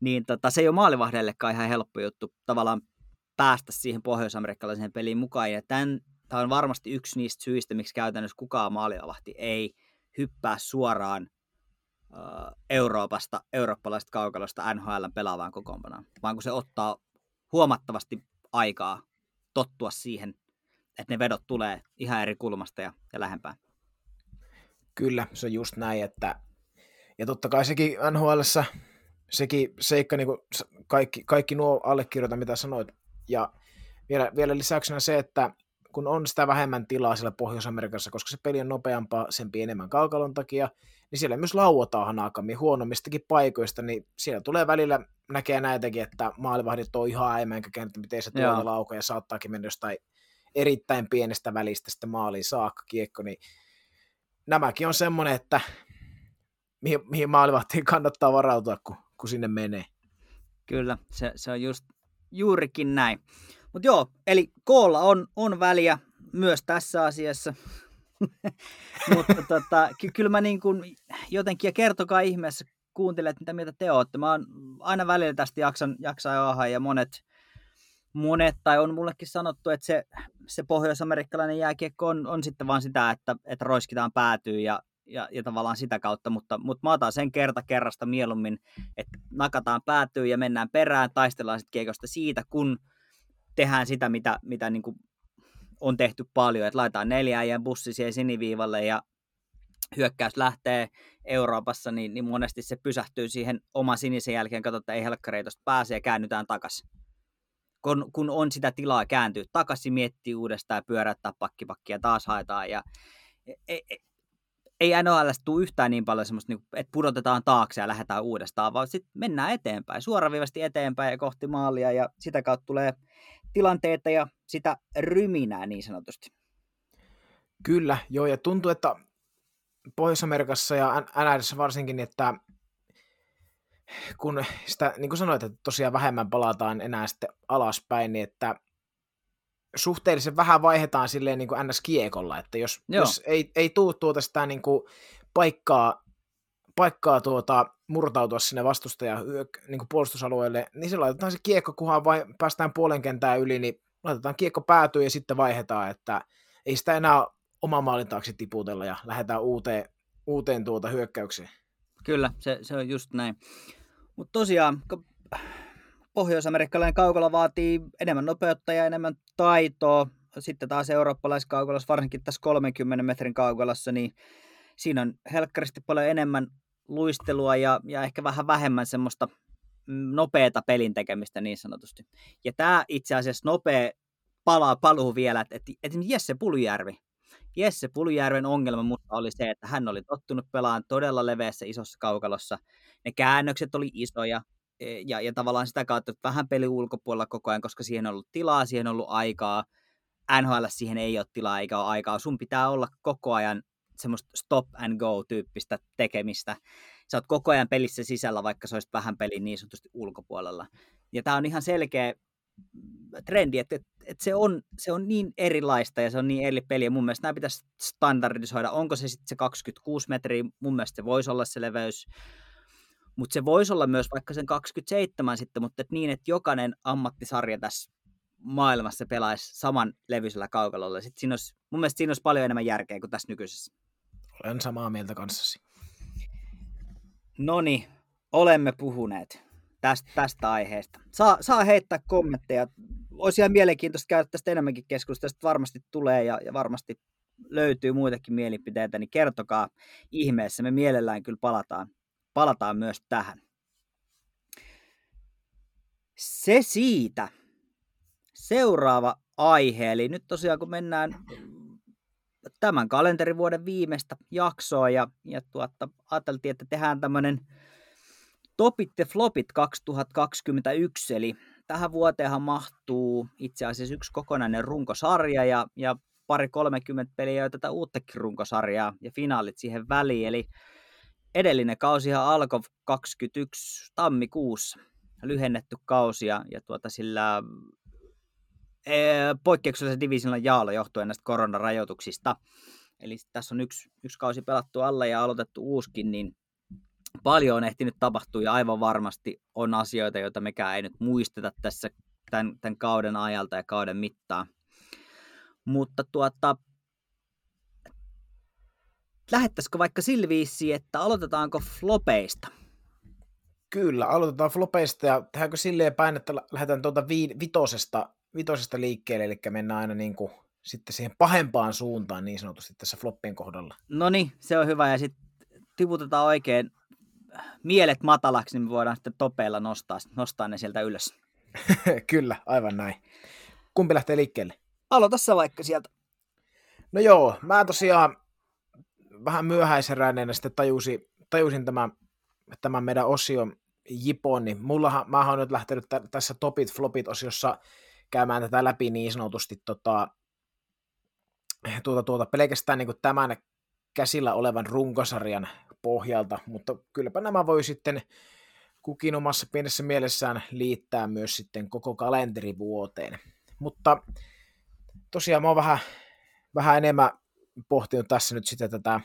Niin tota, se ei ole maalivahdellekaan ihan helppo juttu tavallaan päästä siihen pohjois-amerikkalaiseen peliin mukaan. Ja tämän tämä on varmasti yksi niistä syistä, miksi käytännössä kukaan maalivahti ei hyppää suoraan uh, Euroopasta, eurooppalaisesta kaukalosta NHL pelaavaan kokoonpanoon, vaan kun se ottaa huomattavasti aikaa tottua siihen, että ne vedot tulee ihan eri kulmasta ja, ja lähempään. Kyllä, se on just näin, että ja totta kai sekin nhl sekin seikka, niin kuin kaikki, kaikki nuo allekirjoita, mitä sanoit, ja vielä, vielä lisäyksenä se, että kun on sitä vähemmän tilaa siellä Pohjois-Amerikassa, koska se peli on nopeampaa sen pienemmän kaukalon takia, niin siellä myös lauotaan hanakammin huonommistakin paikoista, niin siellä tulee välillä näkee näitäkin, että maalivahdit on ihan äimänkä että miten se tuolta lauko ja saattaakin mennä jostain erittäin pienestä välistä sitten maaliin saakka kiekko, niin nämäkin on semmoinen, että mihin, mihin maalivahtiin kannattaa varautua, kun, kun sinne menee. Kyllä, se, se on just juurikin näin. Mutta joo, eli koolla on, on väliä myös tässä asiassa. Mutta tota, ky- kyllä mä niin kuin jotenkin, ja kertokaa ihmeessä, kuuntelet, mitä mieltä te olette. Mä oon aina välillä tästä jaksan, jaksaa jaha, ja monet, monet, tai on mullekin sanottu, että se, se pohjois-amerikkalainen jääkiekko on, on sitten vaan sitä, että, että roiskitaan päätyy ja, ja, ja tavallaan sitä kautta, mutta, mutta mä otan sen kerta kerrasta mieluummin, että nakataan päätyy ja mennään perään, taistellaan sitten kiekosta siitä, kun tehdään sitä, mitä, mitä niin kuin on tehty paljon, että laitetaan neljä ja bussi siihen siniviivalle ja hyökkäys lähtee Euroopassa, niin, niin monesti se pysähtyy siihen oma sinisen jälkeen, katsotaan, että ei helkkareitosta pääse ja käännytään takaisin. Kun, kun on sitä tilaa kääntyä takaisin, miettii uudestaan ja pyöräyttää pakkipakkia, taas haetaan. Ja ei, ei, ei NHL tule yhtään niin paljon semmoista, niin että pudotetaan taakse ja lähdetään uudestaan, vaan sitten mennään eteenpäin, suoraviivasti eteenpäin ja kohti maalia ja sitä kautta tulee tilanteita ja sitä ryminää niin sanotusti. Kyllä, joo, ja tuntuu, että Pohjois-Amerikassa ja NRissä varsinkin, että kun sitä, niin kuin sanoit, että tosiaan vähemmän palataan enää sitten alaspäin, niin että suhteellisen vähän vaihdetaan silleen niin kuin NS-kiekolla, että jos, jos ei, ei tuu tuota sitä niin kuin paikkaa, paikkaa tuota, murtautua sinne vastustajan niin kuin puolustusalueelle, niin se laitetaan se kiekko, kunhan vai, päästään puolen kentää yli, niin laitetaan kiekko päätyy ja sitten vaihdetaan, että ei sitä enää oma maalin taakse tiputella ja lähdetään uuteen, uuteen tuota hyökkäykseen. Kyllä, se, se on just näin. Mutta tosiaan, pohjois-amerikkalainen kaukala vaatii enemmän nopeutta ja enemmän taitoa. Sitten taas eurooppalaiskaukolassa, varsinkin tässä 30 metrin kaukolassa, niin siinä on helkkaristi paljon enemmän luistelua ja, ja ehkä vähän vähemmän semmoista nopeata pelin tekemistä niin sanotusti. Ja tämä itse asiassa nopea palaa paluu vielä, että, että, että Jesse Puljärvi, Jesse Puljärven ongelma mutta oli se, että hän oli tottunut pelaamaan todella leveässä isossa kaukalossa. Ne käännökset oli isoja, ja, ja tavallaan sitä kautta vähän peli ulkopuolella koko ajan, koska siihen on ollut tilaa, siihen on ollut aikaa. NHL siihen ei ole tilaa eikä ole aikaa. Sun pitää olla koko ajan semmoista stop and go tyyppistä tekemistä. Sä oot koko ajan pelissä sisällä, vaikka sä olisit vähän pelin niin sanotusti ulkopuolella. Ja tämä on ihan selkeä trendi, että, että, että se, on, se on niin erilaista ja se on niin eri peli. Ja mun mielestä nämä pitäisi standardisoida. Onko se sitten se 26 metriä? Mun mielestä se voisi olla se leveys. Mutta se voisi olla myös vaikka sen 27 sitten, mutta että niin, että jokainen ammattisarja tässä maailmassa pelaisi saman levyisellä kaukalolla. Sitten siinä olisi, mun mielestä siinä olisi paljon enemmän järkeä kuin tässä nykyisessä. Olen samaa mieltä kanssasi. No niin, olemme puhuneet tästä, tästä aiheesta. Saa, saa heittää kommentteja. Olisi ihan mielenkiintoista käydä tästä enemmänkin keskustelua. Tästä varmasti tulee ja, ja varmasti löytyy muitakin mielipiteitä, niin kertokaa ihmeessä. Me mielellään kyllä palataan, palataan myös tähän. Se siitä. Seuraava aihe, eli nyt tosiaan kun mennään tämän kalenterivuoden viimeistä jaksoa ja, ja tuotta, ajateltiin, että tehdään tämmöinen Topit ja Flopit 2021, eli tähän vuoteenhan mahtuu itse asiassa yksi kokonainen runkosarja ja, ja pari 30 peliä ja tätä uuttakin runkosarjaa ja finaalit siihen väliin, eli edellinen kausihan alkoi 21 tammikuussa, lyhennetty kausi ja, ja tuota sillä e, poikkeuksellisen divisionan jaalo johtuen näistä koronarajoituksista. Eli tässä on yksi, yksi kausi pelattu alla ja aloitettu uuskin, niin paljon on ehtinyt tapahtua ja aivan varmasti on asioita, joita mekään ei nyt muisteta tässä tämän, tämän kauden ajalta ja kauden mittaan. Mutta tuota, lähettäisikö vaikka silviisi, että aloitetaanko flopeista? Kyllä, aloitetaan flopeista ja tehdäänkö silleen päin, että lähdetään tuota vi- vitosesta, vitosesta liikkeelle, eli mennään aina niin kuin sitten siihen pahempaan suuntaan niin sanotusti tässä floppien kohdalla. No niin, se on hyvä ja sitten tiputetaan oikein mielet matalaksi, niin me voidaan sitten topeilla nostaa, nostaa ne sieltä ylös. Kyllä, aivan näin. Kumpi lähtee liikkeelle? Aloita sä vaikka sieltä. No joo, mä tosiaan vähän myöhäiseräneenä sitten tajusin, tajusin tämän, tämän meidän osion Jipon, niin mullahan, mä oon nyt lähtenyt t- tässä Topit Flopit osiossa käymään tätä läpi niin sanotusti tota, tuota, tuota, pelkästään niin tämän käsillä olevan runkosarjan pohjalta, mutta kylläpä nämä voi sitten kukin omassa pienessä mielessään liittää myös sitten koko kalenterivuoteen. Mutta tosiaan mä oon vähän, vähän enemmän pohtinut tässä nyt sitä tätä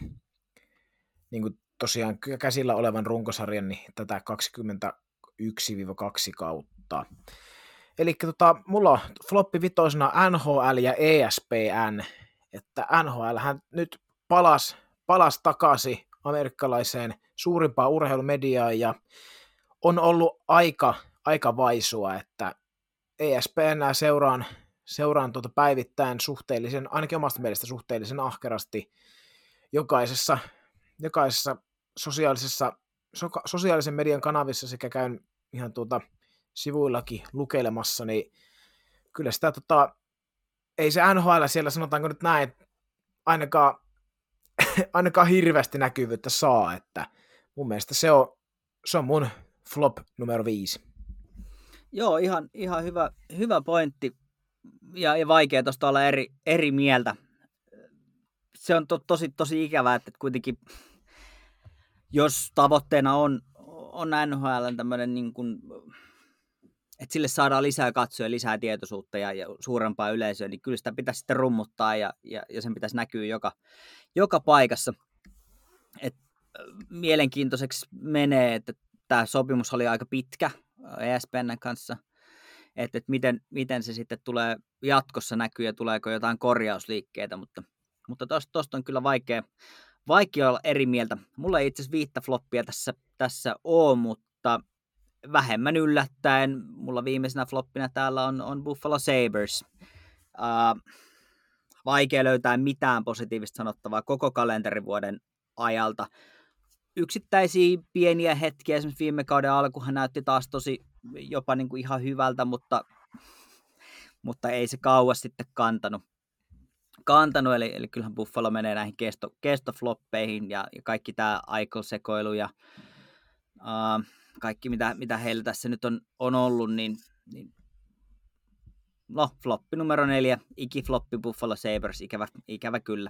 niin kuin tosiaan käsillä olevan runkosarjan, niin tätä 21-2 kautta. Eli tota, mulla on floppi vitosena NHL ja ESPN, että NHL hän nyt palas palasi takaisin amerikkalaiseen suurimpaan urheilumediaan ja on ollut aika, aika vaisua, että ESPN seuraan, seuraan tuota päivittäin suhteellisen, ainakin omasta mielestä suhteellisen ahkerasti jokaisessa, jokaisessa sosiaalisessa, so, sosiaalisen median kanavissa sekä käyn ihan tuota sivuillakin lukeilemassa, niin kyllä sitä tota, ei se NHL siellä sanotaanko nyt näin, ainakaan, ainakaan hirveästi näkyvyyttä saa, että mun mielestä se on, se on mun flop numero viisi. Joo, ihan, ihan hyvä, hyvä pointti ja, ja vaikea tuosta olla eri, eri mieltä. Se on to, tosi, tosi ikävää, että kuitenkin jos tavoitteena on, on NHL tämmöinen niin kuin, että sille saadaan lisää katsoja, lisää tietoisuutta ja, ja suurempaa yleisöä, niin kyllä sitä pitäisi sitten rummuttaa ja, ja, ja sen pitäisi näkyä joka, joka paikassa. Et, mielenkiintoiseksi menee, että tämä sopimus oli aika pitkä ESPN kanssa, että, että miten, miten se sitten tulee jatkossa näkyä ja tuleeko jotain korjausliikkeitä, mutta, mutta tuosta on kyllä vaikea, vaikea olla eri mieltä. Mulla ei itse asiassa viittä floppia tässä, tässä ole, mutta vähemmän yllättäen, mulla viimeisenä floppina täällä on, on Buffalo Sabres. Uh, vaikea löytää mitään positiivista sanottavaa koko kalenterivuoden ajalta. Yksittäisiä pieniä hetkiä, esimerkiksi viime kauden alkuhan näytti taas tosi jopa niin kuin ihan hyvältä, mutta, mutta ei se kauas sitten kantanut. kantanut eli, eli kyllähän Buffalo menee näihin kesto, kestofloppeihin ja, ja kaikki tämä Eichel-sekoilu ja uh, kaikki, mitä, mitä heillä tässä nyt on, on ollut, niin, niin no, floppi numero neljä, ikifloppi Buffalo Sabres, ikävä, ikävä kyllä.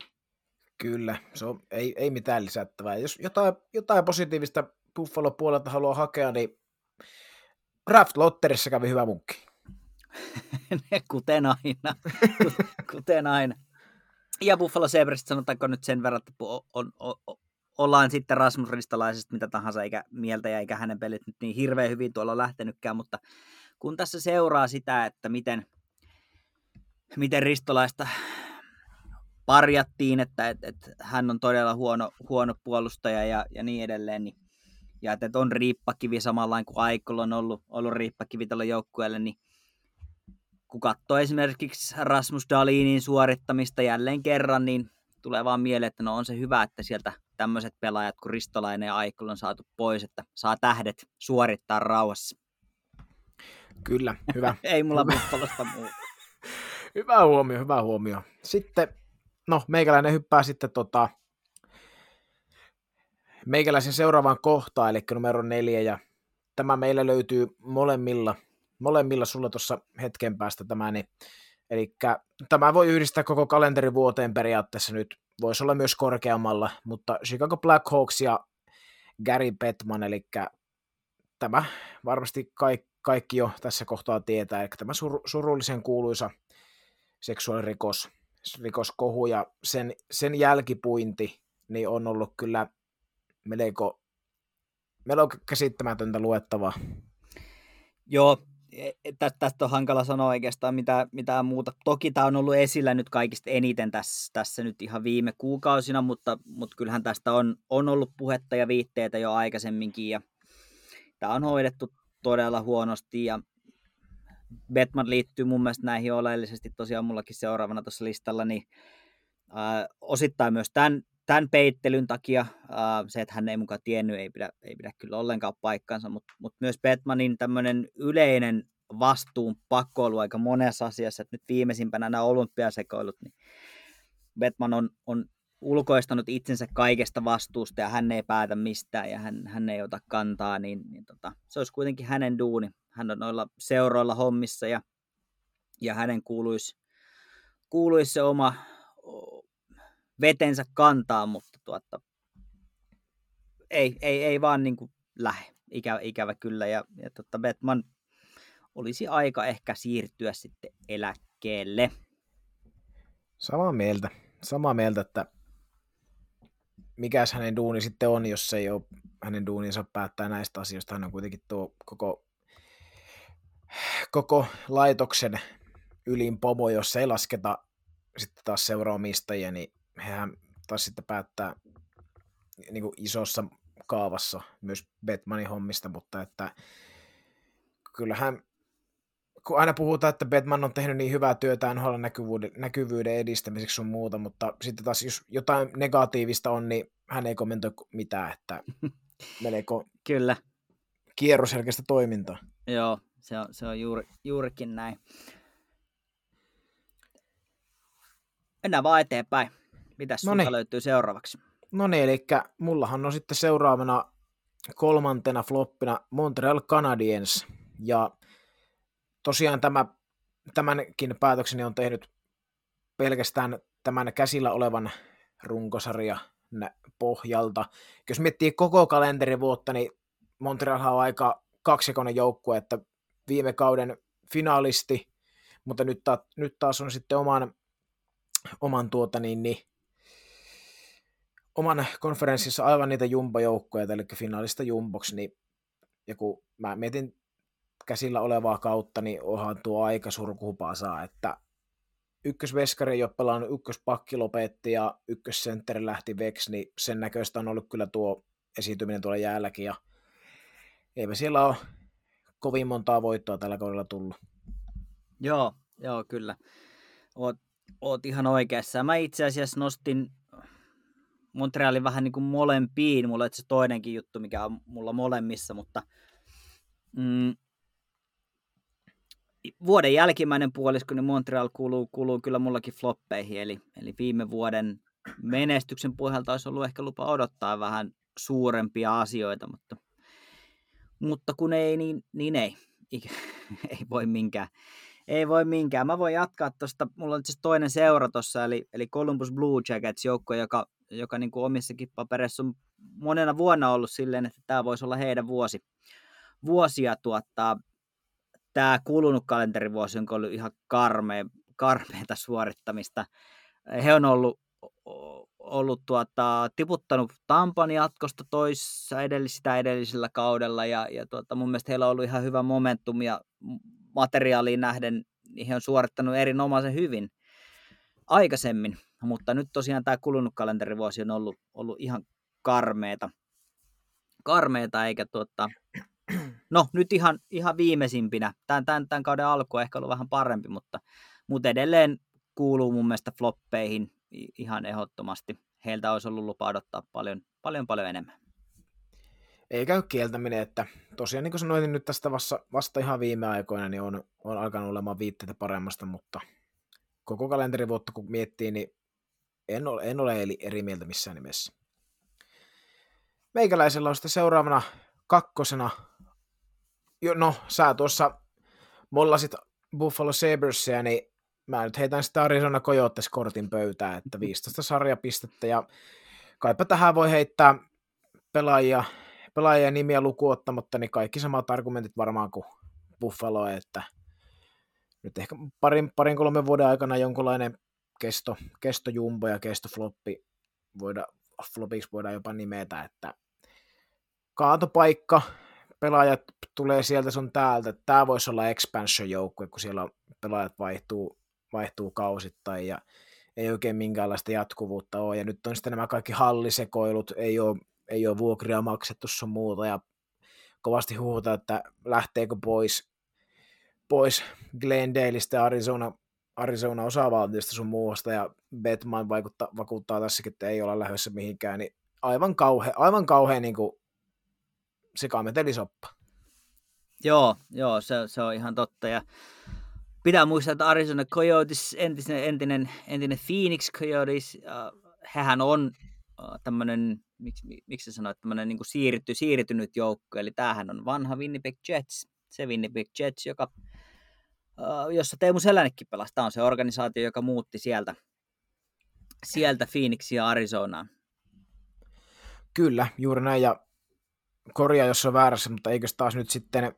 Kyllä, se on, ei, ei mitään lisättävää. Jos jotain, jotain positiivista Buffalo puolelta haluaa hakea, niin Draft Lotterissa kävi hyvä munkki. kuten aina. kuten aina. Ja Buffalo Sabres, sanotaanko nyt sen verran, että on, on, ollaan sitten Rasmus Ristalaisesta mitä tahansa, eikä mieltä ja eikä hänen pelit nyt niin hirveän hyvin tuolla lähtenytkään, mutta kun tässä seuraa sitä, että miten, miten Ristolaista parjattiin, että, että, että hän on todella huono, huono puolustaja ja, ja niin edelleen, niin, ja että, on riippakivi samalla kuin Aikol on ollut, ollut riippakivi tällä joukkueelle, niin kun katsoo esimerkiksi Rasmus Dalinin suorittamista jälleen kerran, niin tulee vaan mieleen, että no on se hyvä, että sieltä tämmöiset pelaajat kuin Ristolainen ja Aikol on saatu pois, että saa tähdet suorittaa rauhassa. Kyllä, hyvä. Ei mulla Buffalosta muuta. hyvä huomio, hyvä huomio. Sitten, no meikäläinen hyppää sitten tota, meikäläisen seuraavaan kohtaan, eli numero neljä, ja tämä meillä löytyy molemmilla, molemmilla sulla tuossa hetken päästä tämä, niin, eli tämä voi yhdistää koko kalenterivuoteen periaatteessa nyt. Voisi olla myös korkeammalla, mutta Chicago Blackhawks ja Gary Bettman, eli tämä varmasti kaikki, kaikki jo tässä kohtaa tietää, eli tämä sur, surullisen kuuluisa seksuaalirikos, rikoskohu ja sen, sen jälkipuinti niin on ollut kyllä melko, melko käsittämätöntä luettavaa. Joo, E, e, tästä on hankala sanoa oikeastaan mitään, mitään muuta. Toki tämä on ollut esillä nyt kaikista eniten tässä, tässä nyt ihan viime kuukausina, mutta, mutta kyllähän tästä on, on ollut puhetta ja viitteitä jo aikaisemminkin ja tämä on hoidettu todella huonosti ja Batman liittyy mun mielestä näihin oleellisesti tosiaan mullakin seuraavana tuossa listalla, niin äh, osittain myös tämän, tämän peittelyn takia, se, että hän ei mukaan tiennyt, ei pidä, ei pidä kyllä ollenkaan paikkansa, mutta, mutta myös Batmanin tämmöinen yleinen vastuun pakoilu aika monessa asiassa, että nyt viimeisimpänä nämä olympiasekoilut, niin Batman on, on ulkoistanut itsensä kaikesta vastuusta ja hän ei päätä mistään ja hän, hän ei ota kantaa, niin, niin tota, se olisi kuitenkin hänen duuni. Hän on noilla seuroilla hommissa ja, ja hänen kuuluisi, kuuluisi se oma vetensä kantaa, mutta tuota, ei, ei, ei vaan niin kuin lähe, Ikä, ikävä kyllä. Ja, ja tota Batman olisi aika ehkä siirtyä sitten eläkkeelle. Samaa mieltä. Samaa mieltä, että mikäs hänen duuni sitten on, jos ei ole hänen duuninsa päättää näistä asioista. Hän on kuitenkin tuo koko, koko laitoksen ylin pomo, jos ei lasketa sitten taas seuraamistajia, niin hän taas sitten päättää niin kuin isossa kaavassa myös Batmanin hommista, mutta että kyllähän kun aina puhutaan, että Batman on tehnyt niin hyvää työtä NHL näkyvyyden, näkyvyyden edistämiseksi sun muuta, mutta sitten taas jos jotain negatiivista on, niin hän ei kommentoi mitään, että meneekö Kyllä, kierroselkeistä toimintaa. joo, se on, se on juuri, juurikin näin. Mennään vaan eteenpäin. Mitäs sulta Noniin. löytyy seuraavaksi? No niin, eli mullahan on sitten seuraavana kolmantena floppina Montreal Canadiens. Ja tosiaan tämä, tämänkin päätökseni on tehnyt pelkästään tämän käsillä olevan runkosarja pohjalta. Jos miettii koko kalenterivuotta, niin Montreal on aika kaksikonen joukkue, että viime kauden finaalisti, mutta nyt, ta- nyt taas on sitten oman, oman tuota niin, niin, oman konferenssissa aivan niitä jumbojoukkoja, eli finaalista jumboksi, niin ja kun mä mietin käsillä olevaa kautta, niin onhan tuo aika surkuhupaa saa, että ykkösveskari ei ole pelannut, ykköspakki lopetti ja ykkössentteri lähti veksi, niin sen näköistä on ollut kyllä tuo esiintyminen tuolla jäälläkin, ja eipä siellä ole kovin montaa voittoa tällä kaudella tullut. Joo, joo, kyllä. Oot, oot ihan oikeassa. Mä itse asiassa nostin Montrealin vähän niin kuin molempiin. Mulla on asiassa toinenkin juttu, mikä on mulla molemmissa, mutta mm, vuoden jälkimmäinen puolisko, niin Montreal kuuluu, kuuluu kyllä mullakin floppeihin, eli, eli viime vuoden menestyksen pohjalta olisi ollut ehkä lupa odottaa vähän suurempia asioita, mutta, mutta kun ei, niin, niin ei. Ikä, ei voi minkään. Ei voi minkään. Mä voin jatkaa tuosta, mulla on itse toinen seura tuossa, eli, eli Columbus Blue Jackets, joukko, joka, joka niin kuin omissakin papereissa on monena vuonna ollut silleen, että tämä voisi olla heidän vuosi, vuosia tuottaa. Tämä kulunut kalenterivuosi on ollut ihan karmea, karmeita suorittamista. He on ollut, ollut tuota, tiputtanut Tampan jatkosta toissa edellis, sitä edellisellä kaudella ja, ja tuota, mun mielestä heillä on ollut ihan hyvä momentum ja materiaaliin nähden he on suorittanut erinomaisen hyvin aikaisemmin, mutta nyt tosiaan tämä kulunut kalenterivuosi on ollut, ollut ihan karmeeta, karmeeta eikä tuota, no nyt ihan, ihan viimeisimpinä, tämän, tämän, tämän kauden alku on ehkä ollut vähän parempi, mutta, mutta edelleen kuuluu mun mielestä floppeihin ihan ehdottomasti. Heiltä olisi ollut lupa odottaa paljon, paljon, paljon enemmän. Ei käy kieltäminen, että tosiaan niin kuin sanoin, niin nyt tästä vasta, vasta ihan viime aikoina niin on, on alkanut olemaan viitteitä paremmasta, mutta koko kalenterivuotta kun miettii, niin en ole, en ole eri mieltä missään nimessä. Meikäläisellä on sitten seuraavana kakkosena, jo, no sä tuossa mollasit Buffalo Sabersia, niin mä nyt heitän sitä Arizona Coyotes kortin pöytään, että 15 sarjapistettä ja kaipa tähän voi heittää pelaajia, pelaajia nimiä lukuottamatta, niin kaikki samat argumentit varmaan kuin Buffalo, että nyt ehkä parin, parin kolmen vuoden aikana jonkunlainen kesto, kesto jumbo ja kesto floppi voida, flopiksi voidaan jopa nimetä, että kaatopaikka, pelaajat tulee sieltä sun täältä, tämä voisi olla expansion joukkue, kun siellä pelaajat vaihtuu, vaihtuu kausittain ja ei oikein minkäänlaista jatkuvuutta ole. Ja nyt on sitten nämä kaikki hallisekoilut, ei ole, ei ole vuokria maksettu sun muuta ja kovasti huuta, että lähteekö pois, pois Glendaleista ja Arizona, Arizona osavaltiosta sun muusta ja Batman vaikuttaa, vakuuttaa tässäkin, että ei olla lähdössä mihinkään, niin aivan kauhean, aivan kauhean niin kuin sekametelisoppa. Joo, joo se, se, on ihan totta. Ja pitää muistaa, että Arizona Coyotes, entinen, entinen, entinen Phoenix Coyotes, äh, hehän on äh, tämmöinen, miksi, miksi sanoit, tämmöinen niin siirty, siirtynyt joukko, eli tämähän on vanha Winnipeg Jets, se Winnipeg Jets, joka, jossa Teemu Selännekin pelasi. Tämä on se organisaatio, joka muutti sieltä, sieltä Phoenixia Arizonaan. Kyllä, juuri näin, ja korjaa, jos on väärässä, mutta eikö taas nyt sitten,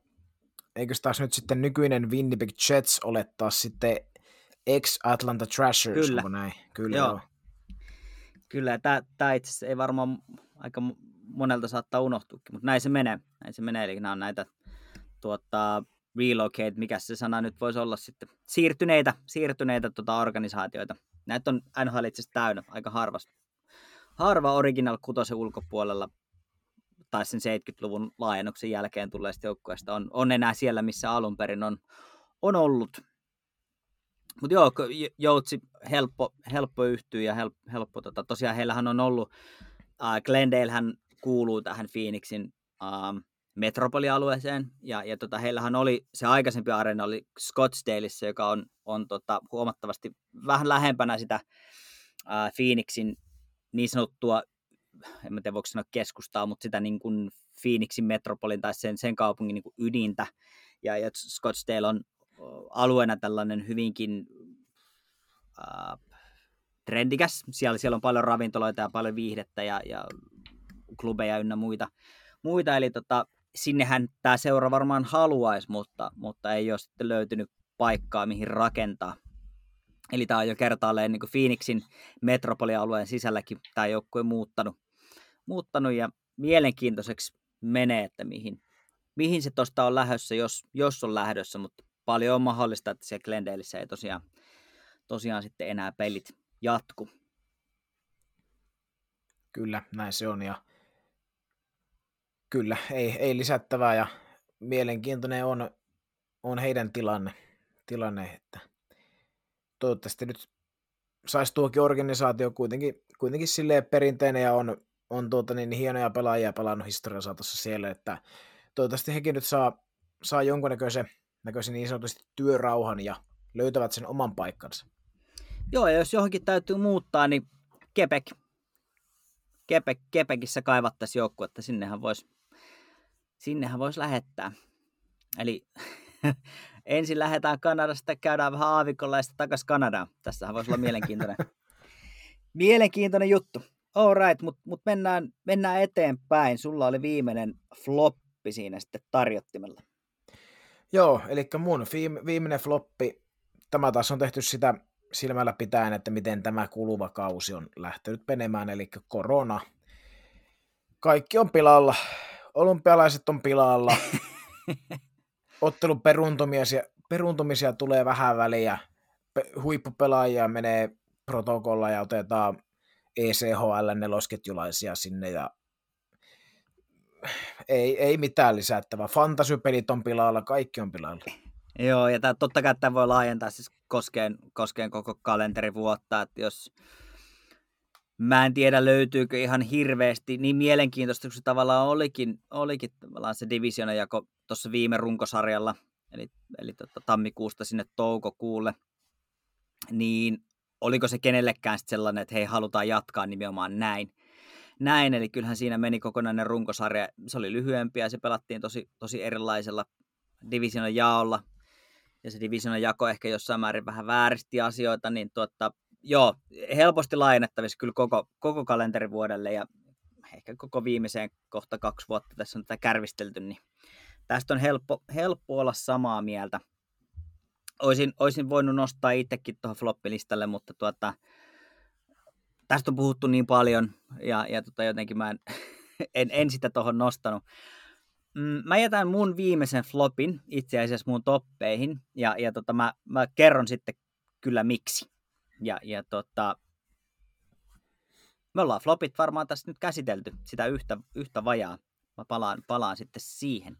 eikö taas nyt sitten nykyinen Winnipeg Jets ole taas sitten ex-Atlanta Thrashers, Kyllä. näin? Kyllä, Joo. joo. Kyllä, tämä, tämä itse asiassa ei varmaan aika monelta saattaa unohtuakin, mutta näin se menee. Näin se menee, eli nämä on näitä tuota, relocate, mikä se sana nyt voisi olla sitten, siirtyneitä, siirtyneitä tuota, organisaatioita. Näitä on NHL itse täynnä, aika harvassa, harva Original kutosen ulkopuolella tai sen 70-luvun laajennuksen jälkeen tulleista joukkueista on, on enää siellä, missä alun perin on, on ollut. Mutta joo, Joutsi helppo, helppo yhtyä ja helppo, helppo tota, tosiaan heillähän on ollut, äh, Glendalehän kuuluu tähän Phoenixin äh, metropolialueeseen, ja, ja tota, heillähän oli, se aikaisempi areena oli Scottsdaleissa, joka on, on tota, huomattavasti vähän lähempänä sitä äh, Phoenixin niin sanottua, en mä tiedä voiko sanoa keskustaa, mutta sitä niin kuin Phoenixin metropolin tai sen, sen kaupungin niin kuin ydintä, ja, ja Scottsdale on alueena tällainen hyvinkin äh, trendikäs. Siellä, siellä on paljon ravintoloita ja paljon viihdettä ja, ja klubeja ynnä muita. muita. Eli tota, sinnehän tämä seura varmaan haluaisi, mutta, mutta ei ole sitten löytynyt paikkaa, mihin rakentaa. Eli tämä on jo kertaalleen niin Phoenixin metropolialueen sisälläkin tämä joukkue muuttanut, muuttanut ja mielenkiintoiseksi menee, että mihin, mihin se tuosta on lähdössä, jos, jos on lähdössä, mutta paljon on mahdollista, että siellä Glendaleissa ei tosiaan, tosiaan sitten enää pelit jatku. Kyllä, näin se on ja kyllä, ei, ei lisättävää ja mielenkiintoinen on, on heidän tilanne, tilanne, että toivottavasti nyt saisi tuokin organisaatio kuitenkin, kuitenkin silleen perinteinen ja on, on tuota niin, hienoja pelaajia pelannut historian saatossa siellä, että toivottavasti hekin nyt saa, saa jonkunnäköisen näköisen niin sanotusti työrauhan ja löytävät sen oman paikkansa. Joo, ja jos johonkin täytyy muuttaa, niin Kepek. Kepek Kepekissä kaivattaisiin joukkuetta, sinnehän voisi sinnehän vois lähettää. Eli ensin lähdetään Kanadasta, käydään vähän aavikolla ja sitten takaisin Kanadaan. Tässähän voisi olla mielenkiintoinen, mielenkiintoinen juttu. All right, mutta mut mennään, mennään eteenpäin. Sulla oli viimeinen floppi siinä sitten tarjottimella. Joo, eli mun viimeinen floppi, tämä taas on tehty sitä silmällä pitäen, että miten tämä kuluva kausi on lähtenyt menemään, eli korona. Kaikki on pilalla. Olympialaiset on pilalla. Ottelun peruntumisia, peruntumisia tulee vähän väliä. Huippupelaajia menee protokolla ja otetaan ECHL nelosketjulaisia sinne ja ei, ei mitään lisättävää. Fantasypelit on pilalla, kaikki on pilalla. Joo, ja tää, totta kai tämä voi laajentaa siis koskeen, koskeen koko kalenterivuotta, että jos mä en tiedä löytyykö ihan hirveästi, niin mielenkiintoista kuin se tavallaan olikin, olikin tavallaan se divisionajako tuossa viime runkosarjalla, eli, eli tota, tammikuusta sinne toukokuulle, niin oliko se kenellekään sellainen, että hei, halutaan jatkaa nimenomaan näin? Näin, eli kyllähän siinä meni kokonainen runkosarja, se oli lyhyempi ja se pelattiin tosi, tosi erilaisella divisionan jaolla, ja se divisionan jako ehkä jossain määrin vähän vääristi asioita, niin tuota, joo, helposti laajennettavissa kyllä koko, koko kalenterivuodelle ja ehkä koko viimeiseen kohta kaksi vuotta tässä on tätä kärvistelty, niin tästä on helppo, helppo olla samaa mieltä. Oisin, oisin voinut nostaa itsekin tuohon floppilistalle, mutta tuota, tästä on puhuttu niin paljon ja, ja tota jotenkin mä en, en, en sitä tuohon nostanut. Mm, mä jätän mun viimeisen flopin itse asiassa mun toppeihin ja, ja tota, mä, mä kerron sitten kyllä miksi. Ja, ja tota, me ollaan flopit varmaan tässä nyt käsitelty sitä yhtä, yhtä vajaa. Mä palaan, palaan sitten siihen.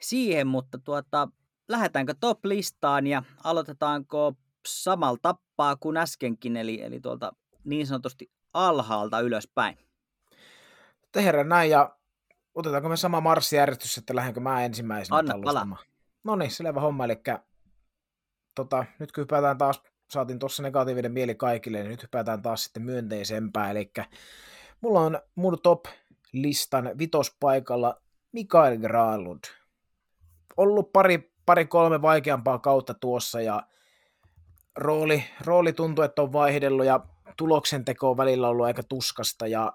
Siihen, mutta tuota, lähdetäänkö top-listaan ja aloitetaanko samalla tappaa kuin äskenkin, eli, eli tuolta niin sanotusti alhaalta ylöspäin. Tehdään näin ja otetaanko me sama marssijärjestys, että lähdenkö mä ensimmäisenä Anna. No niin, selvä homma, eli tota, nyt kun hypätään taas, saatiin tuossa negatiivinen mieli kaikille, niin nyt hypätään taas sitten myönteisempää, eli mulla on mun top-listan vitospaikalla Mikael Granlund. Ollut pari, pari kolme vaikeampaa kautta tuossa ja rooli, rooli tuntuu, että on vaihdellut ja tuloksen teko on välillä ollut aika tuskasta ja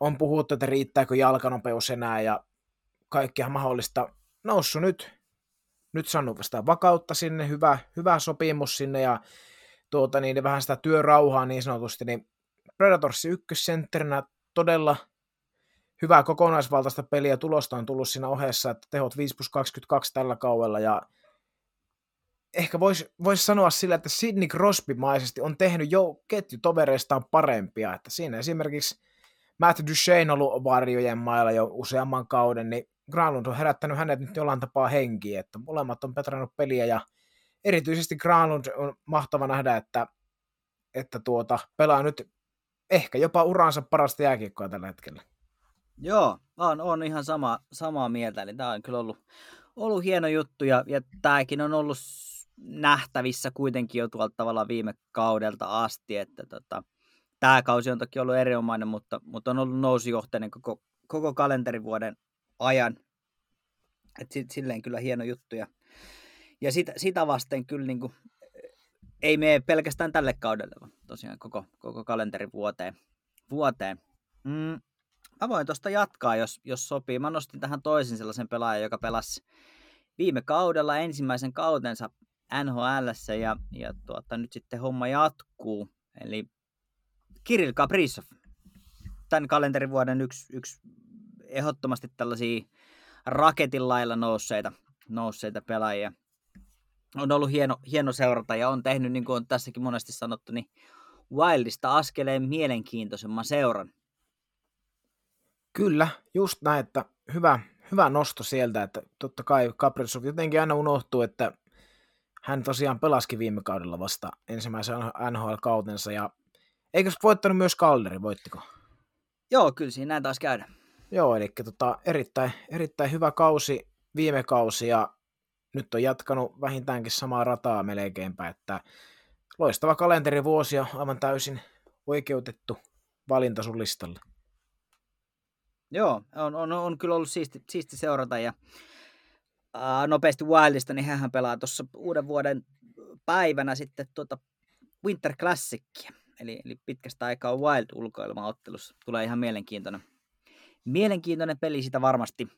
on puhuttu, että riittääkö jalkanopeus enää ja kaikkea mahdollista noussut nyt. Nyt saanut vasta vakautta sinne, hyvä, hyvä sopimus sinne ja tuota, niin vähän sitä työrauhaa niin sanotusti, niin Predatorsin ykkössentterinä todella hyvää kokonaisvaltaista peliä tulosta on tullut siinä ohessa, että tehot 5 plus 22 tällä kaudella ja ehkä voisi vois sanoa sillä, että Sidney Crosby-maisesti on tehnyt jo ketjutovereistaan parempia. Että siinä esimerkiksi Matt Duchesne on ollut varjojen mailla jo useamman kauden, niin Granlund on herättänyt hänet nyt jollain tapaa henkiä, että molemmat on petrannut peliä ja erityisesti Granlund on mahtava nähdä, että, että tuota, pelaa nyt ehkä jopa uransa parasta jääkiekkoa tällä hetkellä. Joo, on, on ihan sama, samaa mieltä. Eli tämä on kyllä ollut, ollut hieno juttu ja, ja tämäkin on ollut nähtävissä kuitenkin jo tuolta tavallaan viime kaudelta asti, että tota, tämä kausi on toki ollut erinomainen, mutta, mutta on ollut nousujohteinen koko, koko kalenterivuoden ajan. Et silleen kyllä hieno juttu. Ja, ja sitä, sitä vasten kyllä niin kuin, ei mene pelkästään tälle kaudelle, vaan tosiaan koko, koko kalenterivuoteen. Vuoteen. Mm, mä voin tuosta jatkaa, jos, jos sopii. Mä nostin tähän toisen sellaisen pelaajan, joka pelasi viime kaudella ensimmäisen kautensa NHL ja, ja tuota, nyt sitten homma jatkuu. Eli Kirill Kaprizov, tämän kalenterivuoden yksi, yksi ehdottomasti tällaisia raketin lailla nousseita, nousseita pelaajia. On ollut hieno, hieno seurata ja on tehnyt, niin kuin on tässäkin monesti sanottu, niin Wildista askeleen mielenkiintoisemman seuran. Kyllä, just näin, että hyvä, hyvä nosto sieltä, että totta kai Kaprizov jotenkin aina unohtuu, että hän tosiaan pelaski viime kaudella vasta ensimmäisen NHL-kautensa ja eikö voittanut myös Kalderi, voittiko? Joo, kyllä siinä näin taas käydä. Joo, eli tota, erittäin, erittäin hyvä kausi viime kausi ja nyt on jatkanut vähintäänkin samaa rataa melkeinpä, että loistava kalenterivuosi ja aivan täysin oikeutettu valinta sun listalle. Joo, on, on, on kyllä ollut siisti, siisti seurata ja ää, nopeasti Wildista, niin hän pelaa tuossa uuden vuoden päivänä sitten tuota Winter Classicia. Eli, eli pitkästä aikaa Wild ulkoilmaottelussa. Tulee ihan mielenkiintoinen, mielenkiintoinen peli sitä varmasti.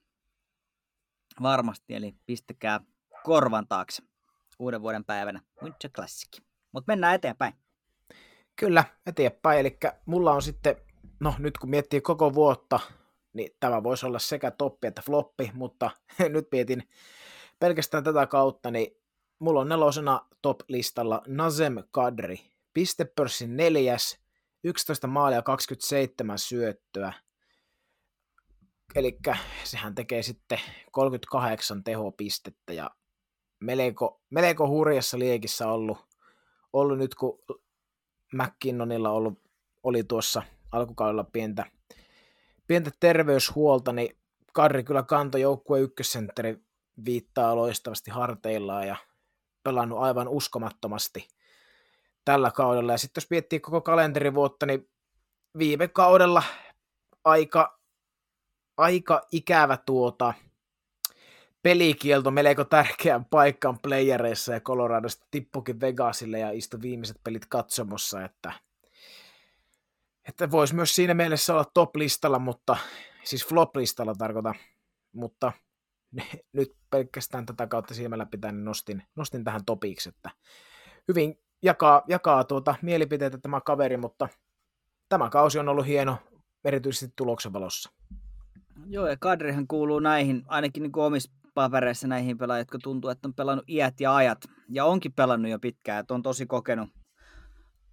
Varmasti, eli pistäkää korvan taakse uuden vuoden päivänä Winter Classic. Mutta mennään eteenpäin. Kyllä, eteenpäin. Eli mulla on sitten, no nyt kun miettii koko vuotta, niin tämä voisi olla sekä toppi että floppi, mutta nyt mietin pelkästään tätä kautta, niin mulla on nelosena top-listalla Nazem Kadri, pistepörssin neljäs, 11 maalia 27 syöttöä, eli sehän tekee sitten 38 tehopistettä ja melko, melko hurjassa liekissä ollut, ollut nyt, kun McKinnonilla ollut, oli tuossa alkukaudella pientä pientä terveyshuolta, niin Karri kyllä kantoi joukkueen ykkössentteri viittaa loistavasti harteillaan ja pelannut aivan uskomattomasti tällä kaudella. Ja sitten jos miettii koko kalenterivuotta, niin viime kaudella aika, aika ikävä tuota pelikielto melko tärkeän paikkaan playereissa ja Coloradosta tippukin Vegasille ja istui viimeiset pelit katsomossa, että että voisi myös siinä mielessä olla top-listalla, mutta siis flop-listalla tarkoitan, mutta nyt pelkästään tätä kautta silmällä pitäen nostin, nostin tähän topiksi, että hyvin jakaa, jakaa tuota mielipiteitä tämä kaveri, mutta tämä kausi on ollut hieno, erityisesti tuloksen valossa. Joo, ja Kadrihan kuuluu näihin, ainakin niin omissa papereissa näihin pelaajia, jotka tuntuu, että on pelannut iät ja ajat, ja onkin pelannut jo pitkään, että on tosi kokenut,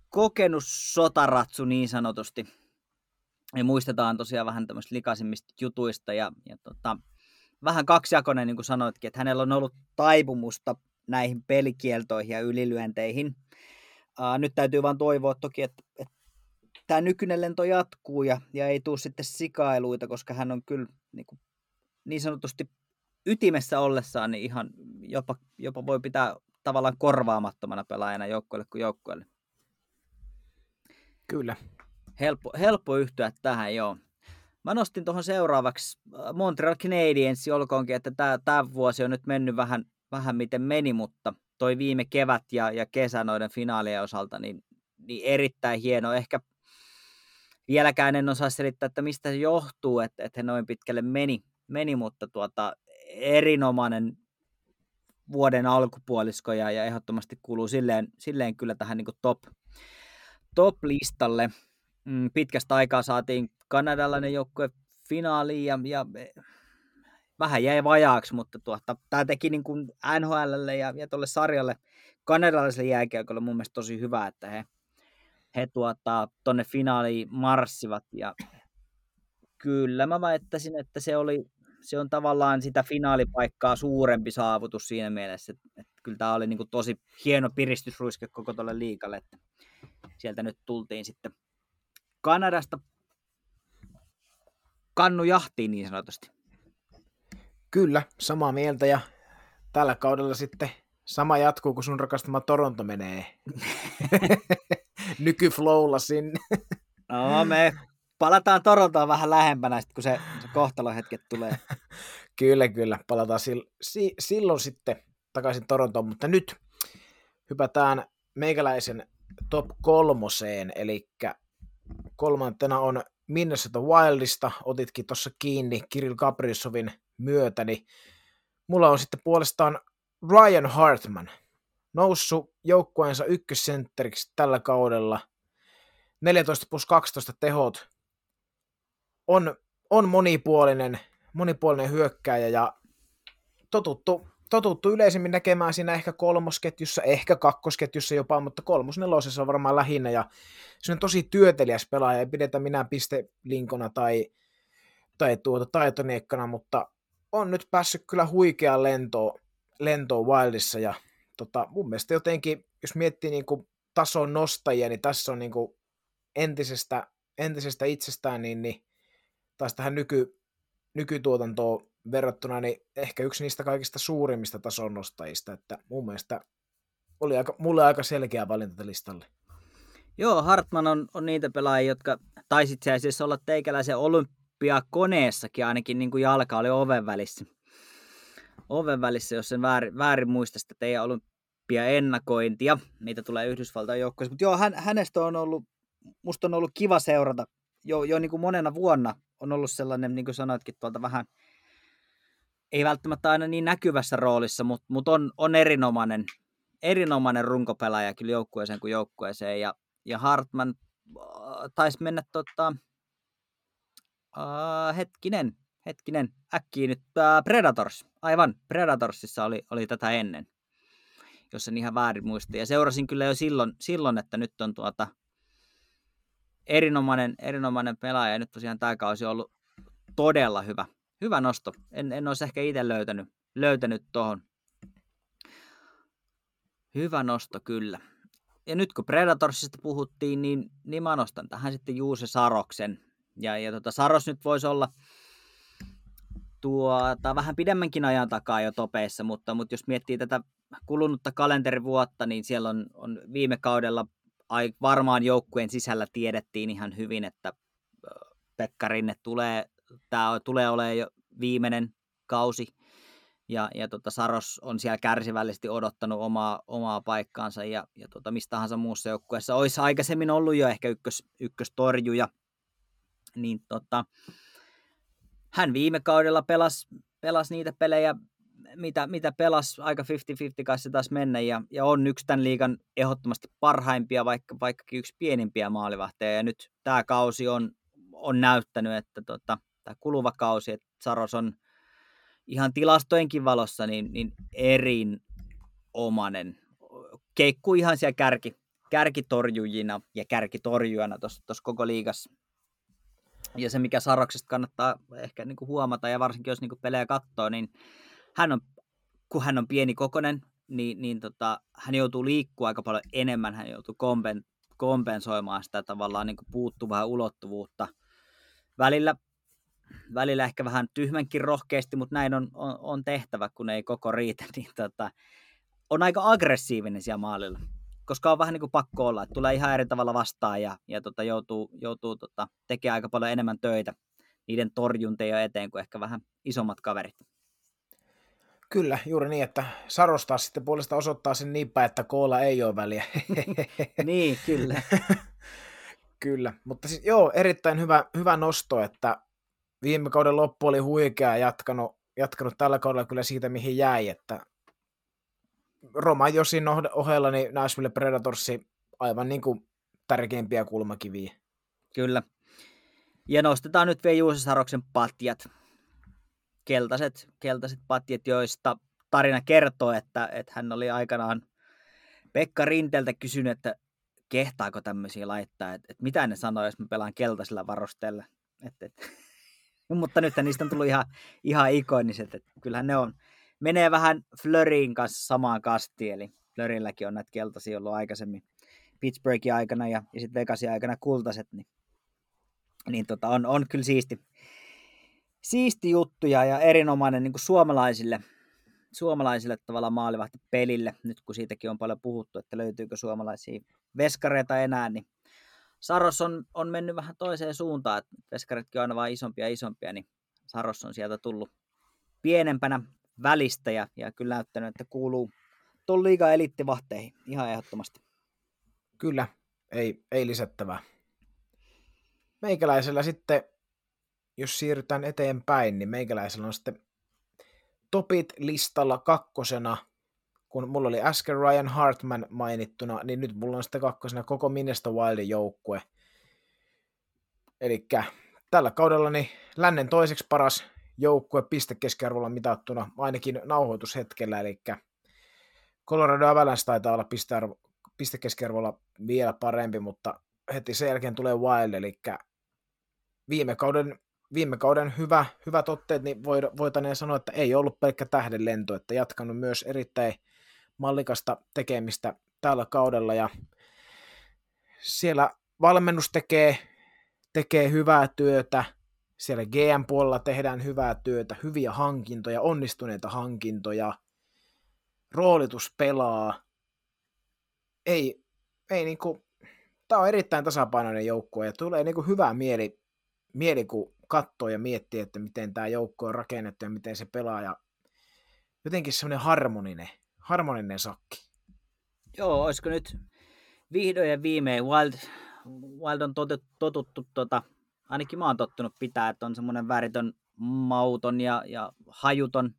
kokenut sotaratsu niin sanotusti. Ja muistetaan tosiaan vähän tämmöistä likaisimmista jutuista ja, ja tota, vähän kaksijakoinen, niin kuin sanoitkin, että hänellä on ollut taipumusta näihin pelikieltoihin ja ylilyönteihin. Uh, nyt täytyy vaan toivoa toki, että, että tämä nykyinen lento jatkuu ja, ja ei tule sitten sikailuita, koska hän on kyllä niin, kuin, niin sanotusti ytimessä ollessaan niin ihan jopa, jopa voi pitää tavallaan korvaamattomana pelaajana joukkueelle kuin joukkueelle. Kyllä. Helppo, helppo yhtyä tähän, joo. Mä nostin tuohon seuraavaksi äh, Montreal Canadiens, olkoonkin, että tämä vuosi on nyt mennyt vähän, vähän miten meni, mutta toi viime kevät ja, ja kesä noiden finaalien osalta, niin, niin erittäin hieno. Ehkä vieläkään en osaa selittää, että mistä se johtuu, että, että he noin pitkälle meni, meni mutta tuota, erinomainen vuoden alkupuolisko ja, ja ehdottomasti kuuluu silleen, silleen kyllä tähän niin top, top-listalle. Mm, pitkästä aikaa saatiin kanadalainen joukkue finaaliin ja, ja vähän jäi vajaaksi, mutta tuota, tämä teki niin kuin NHLlle ja, ja tuolle sarjalle kanadalaiselle jääkiekolle mun mielestä tosi hyvä, että he, he tuota, tonne finaaliin marssivat ja kyllä mä väittäisin, että se oli se on tavallaan sitä finaalipaikkaa suurempi saavutus siinä mielessä, että, että kyllä tämä oli niin kuin tosi hieno piristysruiske koko tuolle liikalle, että sieltä nyt tultiin sitten Kanadasta kannu jahtiin niin sanotusti. Kyllä, samaa mieltä ja tällä kaudella sitten sama jatkuu, kun sun rakastama Toronto menee nykyflowlla sinne. No me palataan Torontoon vähän lähempänä, sit, kun se, se kohtalohetket tulee. kyllä, kyllä. Palataan sil, si, silloin sitten takaisin Torontoon, mutta nyt hypätään meikäläisen top kolmoseen, eli kolmantena on Minnesota Wildista, otitkin tuossa kiinni Kirill Kaprizovin myötä, niin mulla on sitten puolestaan Ryan Hartman, noussut joukkueensa ykkössentteriksi tällä kaudella, 14 plus 12 tehot, on, on monipuolinen, monipuolinen hyökkääjä ja totuttu, totuttu yleisemmin näkemään siinä ehkä kolmosketjussa, ehkä kakkosketjussa jopa, mutta kolmosnelosessa on varmaan lähinnä ja se on tosi työtelijäs pelaaja, ei pidetä minä pistelinkona tai, tai tuota taitoniekkana, mutta on nyt päässyt kyllä huikeaan lentoon, lentoon Wildissa ja tota, mun mielestä jotenkin, jos miettii niin kuin tason nostajia, niin tässä on niin kuin entisestä, entisestä itsestään, niin, niin taas tähän nyky, nykytuotantoon verrattuna, niin ehkä yksi niistä kaikista suurimmista tason nostajista, että mun mielestä oli aika, mulle aika selkeä valinta listalle. Joo, Hartman on, on niitä pelaajia, jotka taisi itse asiassa olla teikäläisen olympiakoneessakin, ainakin niin kuin jalka oli oven välissä. Oven välissä, jos sen väärin, väärin muista sitä teidän olympiaennakointia, mitä tulee Yhdysvaltain joukkoissa. Mutta joo, hän, hänestä on ollut, musta on ollut kiva seurata jo, jo niin kuin monena vuonna on ollut sellainen, niin kuin sanoitkin tuolta vähän, ei välttämättä aina niin näkyvässä roolissa, mutta, mutta on, on erinomainen, erinomainen runkopelaaja kyllä joukkueeseen kuin joukkueeseen. Ja, ja Hartman äh, taisi mennä tota, uh, hetkinen, hetkinen, äkkiä nyt uh, Predators. Aivan, Predatorsissa oli, oli tätä ennen, jos en ihan väärin muista. Ja seurasin kyllä jo silloin, silloin että nyt on tuota, erinomainen, erinomainen pelaaja. Ja nyt tosiaan tämä kausi on ollut todella hyvä, hyvä nosto. En, en olisi ehkä itse löytänyt, löytänyt tuohon. Hyvä nosto kyllä. Ja nyt kun Predatorsista puhuttiin, niin, niin mä nostan tähän sitten Juuse Saroksen. Ja, ja tota, Saros nyt voisi olla tuota, vähän pidemmänkin ajan takaa jo topeissa, mutta, mutta jos miettii tätä kulunutta kalenterivuotta, niin siellä on, on viime kaudella varmaan joukkueen sisällä tiedettiin ihan hyvin, että Pekka Rinne tulee, tämä tulee olemaan jo viimeinen kausi, ja, ja tota Saros on siellä kärsivällisesti odottanut omaa, omaa paikkaansa, ja, ja tota, mistä tahansa muussa joukkueessa olisi aikaisemmin ollut jo ehkä ykkös, ykköstorjuja, niin tota, hän viime kaudella pelasi, pelasi niitä pelejä mitä, mitä pelas aika 50-50 kanssa taas mennä ja, ja on yksi tämän liigan ehdottomasti parhaimpia, vaikka, vaikkakin yksi pienimpiä maalivahteja. Ja nyt tämä kausi on, on näyttänyt, että tota, tämä kuluva kausi, että Saros on ihan tilastojenkin valossa niin, niin erinomainen. Keikku ihan siellä kärki, kärkitorjujina ja kärkitorjujana tuossa koko liigassa. Ja se, mikä Saroksesta kannattaa ehkä niin huomata, ja varsinkin jos niin pelejä katsoo, niin hän on, kun hän on pieni kokonen, niin, niin tota, hän joutuu liikkua aika paljon enemmän, hän joutuu kompen, kompensoimaan sitä tavallaan niin puuttuvaa ulottuvuutta. Välillä, välillä ehkä vähän tyhmänkin rohkeasti, mutta näin on, on, on tehtävä, kun ei koko riitä, niin tota, on aika aggressiivinen siellä maalilla, koska on vähän niin kuin pakko olla, että tulee ihan eri tavalla vastaan ja, ja tota, joutuu, joutuu tota, tekemään aika paljon enemmän töitä niiden torjunteen eteen kuin ehkä vähän isommat kaverit. Kyllä, juuri niin, että sarostaa sitten puolesta osoittaa sen niin päin, että koolla ei ole väliä. niin, kyllä. kyllä, mutta siis joo, erittäin hyvä, hyvä nosto, että viime kauden loppu oli huikea jatkanut, jatkanut tällä kaudella kyllä siitä, mihin jäi, että Roma Josin ohella niin Nashville Predatorsi aivan niin kuin tärkeimpiä kulmakiviä. Kyllä. Ja nostetaan nyt vielä Juuse Saroksen patjat keltaiset, keltaiset patjat, joista tarina kertoo, että, että hän oli aikanaan Pekka Rinteltä kysynyt, että kehtaako tämmöisiä laittaa, että, että mitä ne sanoo, jos mä pelaan keltaisella varusteella. että että. Mutta nyt niistä on tullut ihan, ihan ikoniset, että kyllähän ne on, menee vähän Flörin kanssa samaan kastiin, eli Flörilläkin on näitä keltaisia ollut aikaisemmin Pittsburghin aikana ja, ja sitten Vegasin aikana kultaiset, niin, niin tota, on, on kyllä siisti, siisti juttuja ja erinomainen niin kuin suomalaisille, suomalaisille tavallaan maalivahti pelille, nyt kun siitäkin on paljon puhuttu, että löytyykö suomalaisia veskareita enää, niin Saros on, on mennyt vähän toiseen suuntaan, että veskaritkin on aina vain isompia ja isompia, niin Saros on sieltä tullut pienempänä välistä ja, ja kyllä näyttänyt, että kuuluu tuon liiga elittivahteihin ihan ehdottomasti. Kyllä, ei, ei lisättävää. Meikäläisellä sitten, jos siirrytään eteenpäin, niin meikäläisellä on sitten topit listalla kakkosena, kun mulla oli äsken Ryan Hartman mainittuna, niin nyt mulla on sitten kakkosena koko Minnesota Wildin joukkue. Eli tällä kaudella niin lännen toiseksi paras joukkue pistekeskiarvolla mitattuna, ainakin nauhoitushetkellä, eli Colorado Avalanche taitaa olla pistearvo, pistekeskiarvolla vielä parempi, mutta heti sen jälkeen tulee Wild, eli viime kauden, viime kauden hyvä, hyvät otteet, niin voitaneen sanoa, että ei ollut pelkkä tähden lento, että jatkanut myös erittäin mallikasta tekemistä tällä kaudella, ja siellä valmennus tekee, tekee hyvää työtä, siellä GM-puolella tehdään hyvää työtä, hyviä hankintoja, onnistuneita hankintoja, roolitus pelaa, ei, ei niinku, tämä on erittäin tasapainoinen joukkue ja tulee niinku hyvä mieli, mieli kun katsoo ja miettii, että miten tämä joukko on rakennettu ja miten se pelaa ja jotenkin semmoinen harmoninen, harmoninen sakki. Joo, olisiko nyt vihdoin ja viimein Wild, Wild on totuttu, totuttu tota, ainakin mä oon tottunut pitää, että on semmoinen väritön mauton ja, ja hajuton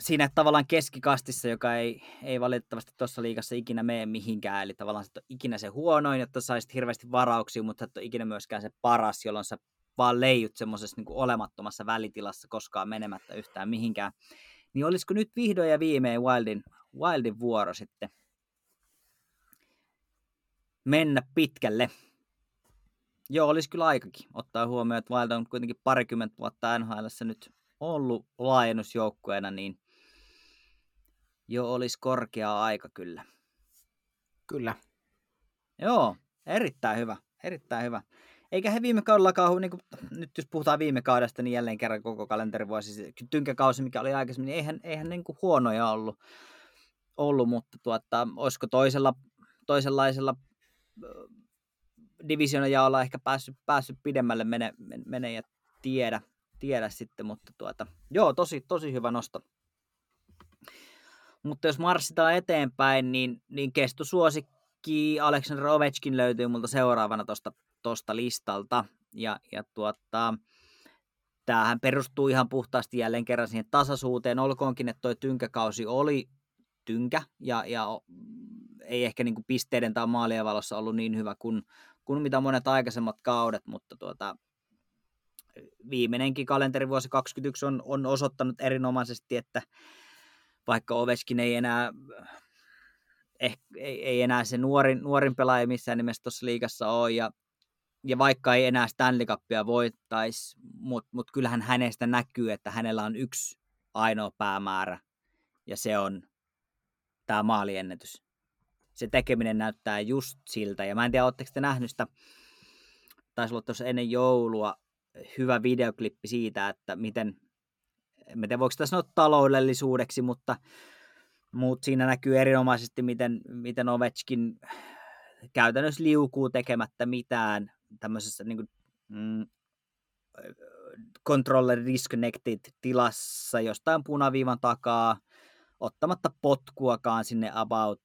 siinä tavallaan keskikastissa, joka ei, ei valitettavasti tuossa liikassa ikinä mene mihinkään, eli tavallaan se on ikinä se huonoin, jotta saisit hirveästi varauksia, mutta et ole ikinä myöskään se paras, jolloin sä vaan leijut semmoisessa niin olemattomassa välitilassa koskaan menemättä yhtään mihinkään. Niin olisiko nyt vihdoin ja viimein Wildin, Wildin vuoro sitten mennä pitkälle? Joo, olisi kyllä aikakin, ottaa huomioon, että Wild on kuitenkin parikymmentä vuotta NHL nyt ollut laajennusjoukkueena, niin jo olisi korkea aika kyllä. Kyllä. Joo, erittäin hyvä, erittäin hyvä. Eikä he viime kaudellakaan, niin kuin, nyt jos puhutaan viime kaudesta, niin jälleen kerran koko kalenterivuosi, tynkäkausi, mikä oli aikaisemmin, niin eihän, eihän niin kuin huonoja ollut, ollut mutta tuota, olisiko toisella, toisenlaisella divisionajaolla ehkä päässyt, päässyt pidemmälle mene, mene ja tiedä, tiedä sitten, mutta tuota, joo, tosi, tosi hyvä nosto. Mutta jos marssitaan eteenpäin, niin, niin kestosuosikki Aleksander Ovechkin löytyy multa seuraavana tuosta tosta listalta. Ja, ja tuota, tämähän perustuu ihan puhtaasti jälleen kerran siihen tasaisuuteen, olkoonkin, että toi tynkäkausi oli tynkä ja, ja ei ehkä niin kuin pisteiden tai maalien valossa ollut niin hyvä kuin, kuin mitä monet aikaisemmat kaudet, mutta tuota, viimeinenkin kalenterivuosi 2021 on, on osoittanut erinomaisesti, että vaikka Oveskin ei enää eh, ei, ei enää se nuorin, nuorin pelaaja missään nimessä tuossa liigassa ole, ja, ja vaikka ei enää Stanley Cupia voittaisi, mutta mut kyllähän hänestä näkyy, että hänellä on yksi ainoa päämäärä, ja se on tämä maaliennätys. Se tekeminen näyttää just siltä, ja mä en tiedä, oletteko te nähnyt sitä, taisi olla tuossa ennen joulua, hyvä videoklippi siitä, että miten en tiedä voiko sitä sanoa taloudellisuudeksi, mutta, mutta siinä näkyy erinomaisesti, miten, miten Ovechkin käytännössä liukuu tekemättä mitään tämmöisessä niin kuin, mm, controller disconnected tilassa jostain punaviivan takaa, ottamatta potkuakaan sinne about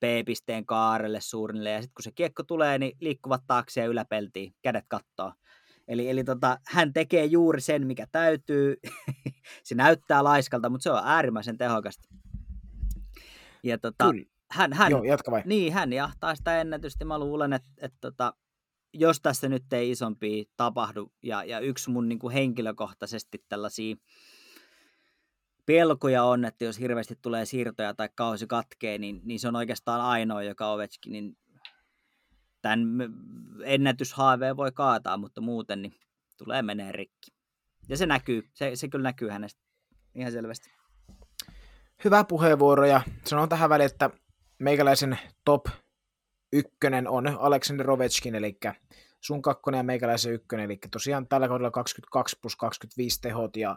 B-pisteen kaarelle suurille, ja sitten kun se kiekko tulee, niin liikkuvat taakse ja yläpeltiin, kädet kattoo. Eli, eli tota, hän tekee juuri sen, mikä täytyy. se näyttää laiskalta, mutta se on äärimmäisen tehokasta. Ja tota, Kyllä. Hän, hän, Joo, jatka vai. Niin, hän jahtaa sitä ennätystä. Mä luulen, että, että, että tota, jos tässä nyt ei isompi tapahdu, ja, ja yksi mun niin kuin henkilökohtaisesti tällaisia pelkoja on, että jos hirveästi tulee siirtoja tai kausi katkee, niin, niin se on oikeastaan ainoa, joka Ovechkinin tämän ennätyshaaveen voi kaataa, mutta muuten niin tulee menee rikki. Ja se näkyy, se, se kyllä näkyy hänestä ihan selvästi. Hyvä puheenvuoro ja sanon tähän väliin, että meikäläisen top ykkönen on Aleksander Ovechkin, eli sun kakkonen ja meikäläisen ykkönen, eli tosiaan tällä kaudella 22 plus 25 tehot ja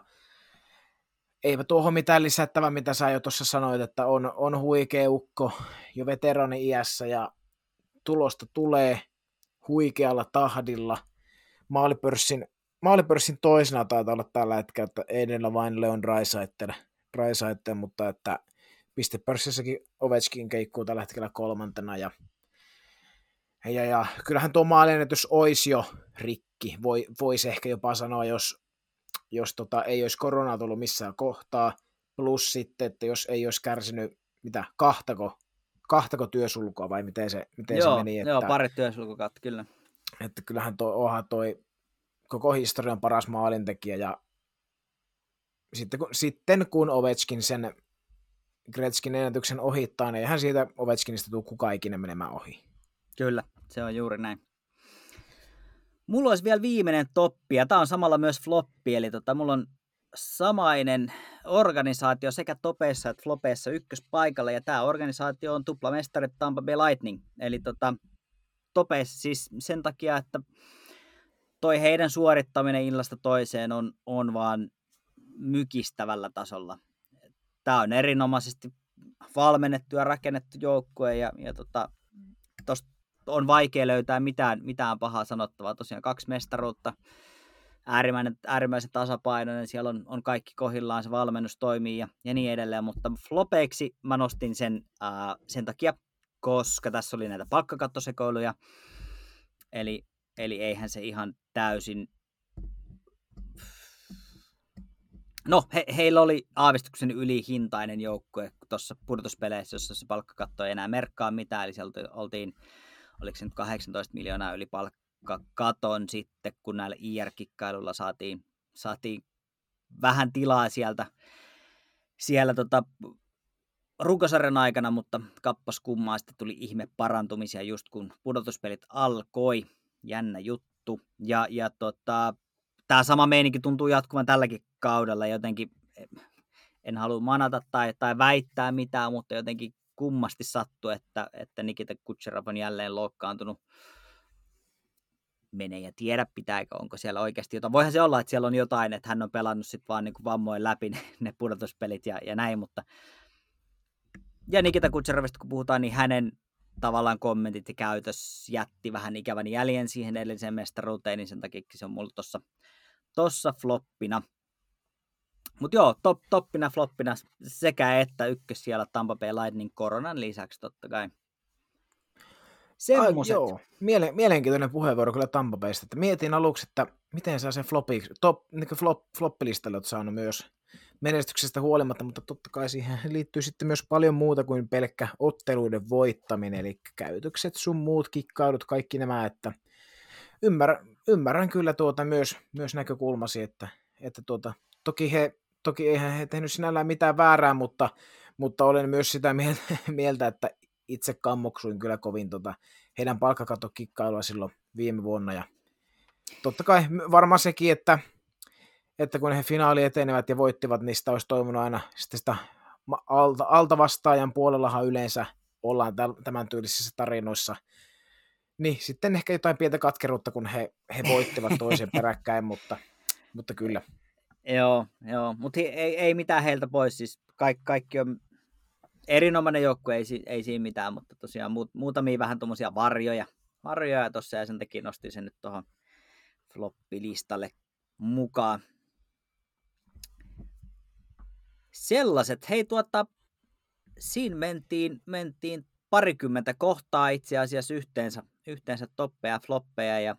eipä tuohon mitään lisättävää, mitä sä jo tuossa sanoit, että on, on huikea ukko jo veterani iässä ja tulosta tulee huikealla tahdilla. Maalipörssin, maalipörssin toisena taitaa olla tällä hetkellä, että edellä vain Leon Raisaitel, Raisaitel mutta että pistepörssissäkin Ovechkin keikkuu tällä hetkellä kolmantena ja, ja, ja kyllähän tuo maaliennätys olisi jo rikki, Voi, voisi ehkä jopa sanoa, jos, jos tota, ei olisi korona tullut missään kohtaa, plus sitten, että jos ei olisi kärsinyt mitä, kahtako kahtako työsulkua vai miten se, miten joo, se meni? Että, joo, pari työsulkukat, kyllä. Että kyllähän toi, onhan toi koko historian paras maalintekijä ja sitten kun, sitten kun Ovechkin sen Gretzkin ennätyksen ohittaa, niin eihän siitä Ovechkinista tule kukaan ikinä menemään ohi. Kyllä, se on juuri näin. Mulla olisi vielä viimeinen toppi, ja tämä on samalla myös floppi, eli tota, mulla on samainen organisaatio sekä topeissa että flopeissa ykköspaikalla, ja tämä organisaatio on tuplamestari Tampa Bay Lightning. Eli tota, topeissa siis sen takia, että toi heidän suorittaminen illasta toiseen on, on vaan mykistävällä tasolla. Tämä on erinomaisesti valmennettu ja rakennettu joukkue, ja, ja tota, tosta on vaikea löytää mitään, mitään pahaa sanottavaa. Tosiaan kaksi mestaruutta, äärimmäinen, äärimmäisen tasapainoinen, siellä on, on kaikki kohillaan, se valmennus toimii ja, ja niin edelleen, mutta flopeiksi mä nostin sen ää, sen takia, koska tässä oli näitä palkkakattosekoiluja, eli, eli eihän se ihan täysin No, he, heillä oli aavistuksen ylihintainen joukkue tuossa pudotuspeleissä, jossa se palkkakatto ei enää merkkaa mitään, eli sieltä oltiin, oliko se nyt 18 miljoonaa yli palkka katon sitten, kun näillä IR-kikkailulla saatiin, saatiin vähän tilaa sieltä, siellä tota, runkosarjan aikana, mutta kappas kummaa sitten tuli ihme parantumisia just kun pudotuspelit alkoi. Jännä juttu. Ja, ja tota, tämä sama meininki tuntuu jatkuvan tälläkin kaudella jotenkin. En halua manata tai, tai väittää mitään, mutta jotenkin kummasti sattuu, että, että Nikita Kutserov on jälleen loukkaantunut mene ja tiedä pitääkö, onko siellä oikeasti jotain. Voihan se olla, että siellä on jotain, että hän on pelannut sitten vaan niin kuin vammoin läpi ne, ne pudotuspelit ja, ja näin, mutta ja Nikita Kutserovista kun puhutaan, niin hänen tavallaan kommentit ja käytös jätti vähän ikävän jäljen siihen edelliseen mestaruuteen, niin sen takia se on mulla tuossa tossa floppina. Mutta joo, top, toppina, floppina sekä että ykkös siellä Tampa Bay Lightning koronan lisäksi totta kai. Semmoset. Ai, joo, Mielen, mielenkiintoinen puheenvuoro kyllä Tampa Baysta. Että mietin aluksi, että miten saa sen flopi, top, niin flop, floppilistalle olet saanut myös menestyksestä huolimatta, mutta totta kai siihen liittyy sitten myös paljon muuta kuin pelkkä otteluiden voittaminen, eli käytökset, sun muut kikkaudut, kaikki nämä, että ymmärrän, ymmärrän kyllä tuota myös, myös näkökulmasi, että, että tuota, toki, he, toki eihän he tehnyt sinällään mitään väärää, mutta, mutta olen myös sitä mieltä, että itse kammoksuin kyllä kovin tota, heidän palkkakatokikkailua silloin viime vuonna. Ja totta kai varmaan sekin, että, että kun he finaali etenevät ja voittivat, niin sitä olisi toivonut aina sitten sitä alta, alta vastaajan puolellahan yleensä ollaan tämän tyylisissä tarinoissa. Niin, sitten ehkä jotain pientä katkeruutta, kun he, he voittivat toisen peräkkäin, mutta, mutta kyllä. Joo, joo. mutta ei, ei mitään heiltä pois. Siis kaikki, kaikki on erinomainen joukkue, ei, ei siinä mitään, mutta tosiaan muut, muutamia vähän tuommoisia varjoja, varjoja tuossa ja sen takia nostin sen nyt tuohon floppilistalle mukaan. Sellaiset, hei tuota, siinä mentiin, mentiin parikymmentä kohtaa itse asiassa yhteensä, yhteensä toppeja ja floppeja ja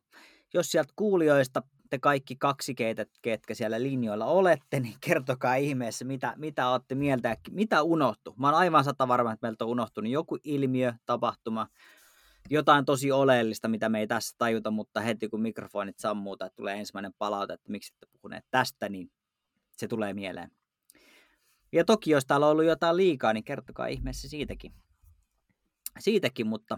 jos sieltä kuulijoista te kaikki kaksi keitä, ketkä siellä linjoilla olette, niin kertokaa ihmeessä, mitä, mitä olette mieltä ja mitä unohtu. Mä oon aivan sata varma, että meiltä on unohtunut joku ilmiö, tapahtuma, jotain tosi oleellista, mitä me ei tässä tajuta, mutta heti kun mikrofonit sammuu tai tulee ensimmäinen palaute, että miksi ette puhuneet tästä, niin se tulee mieleen. Ja toki, jos täällä on ollut jotain liikaa, niin kertokaa ihmeessä siitäkin. Siitäkin, mutta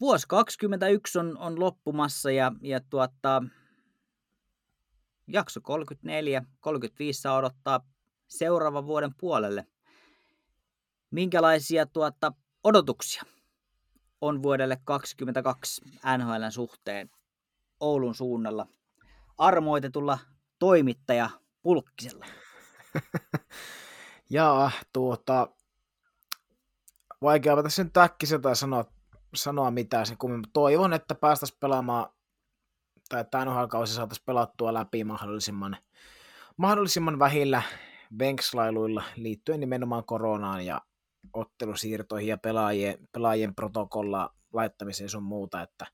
vuosi 2021 on, on loppumassa ja, ja tuota, jakso 34, 35 saa odottaa seuraavan vuoden puolelle. Minkälaisia tuota, odotuksia on vuodelle 2022 NHLn suhteen Oulun suunnalla armoitetulla toimittaja Pulkkisella? Jaa, tuota, vaikea tässä nyt äkkiseltä sanoa, sanoa mitään. Se, kun toivon, että päästäisiin pelaamaan, tai että NHL-kausi saataisiin pelattua läpi mahdollisimman, mahdollisimman vähillä venkslailuilla liittyen nimenomaan koronaan ja ottelusiirtoihin ja pelaajien, pelaajien protokolla laittamiseen sun muuta, että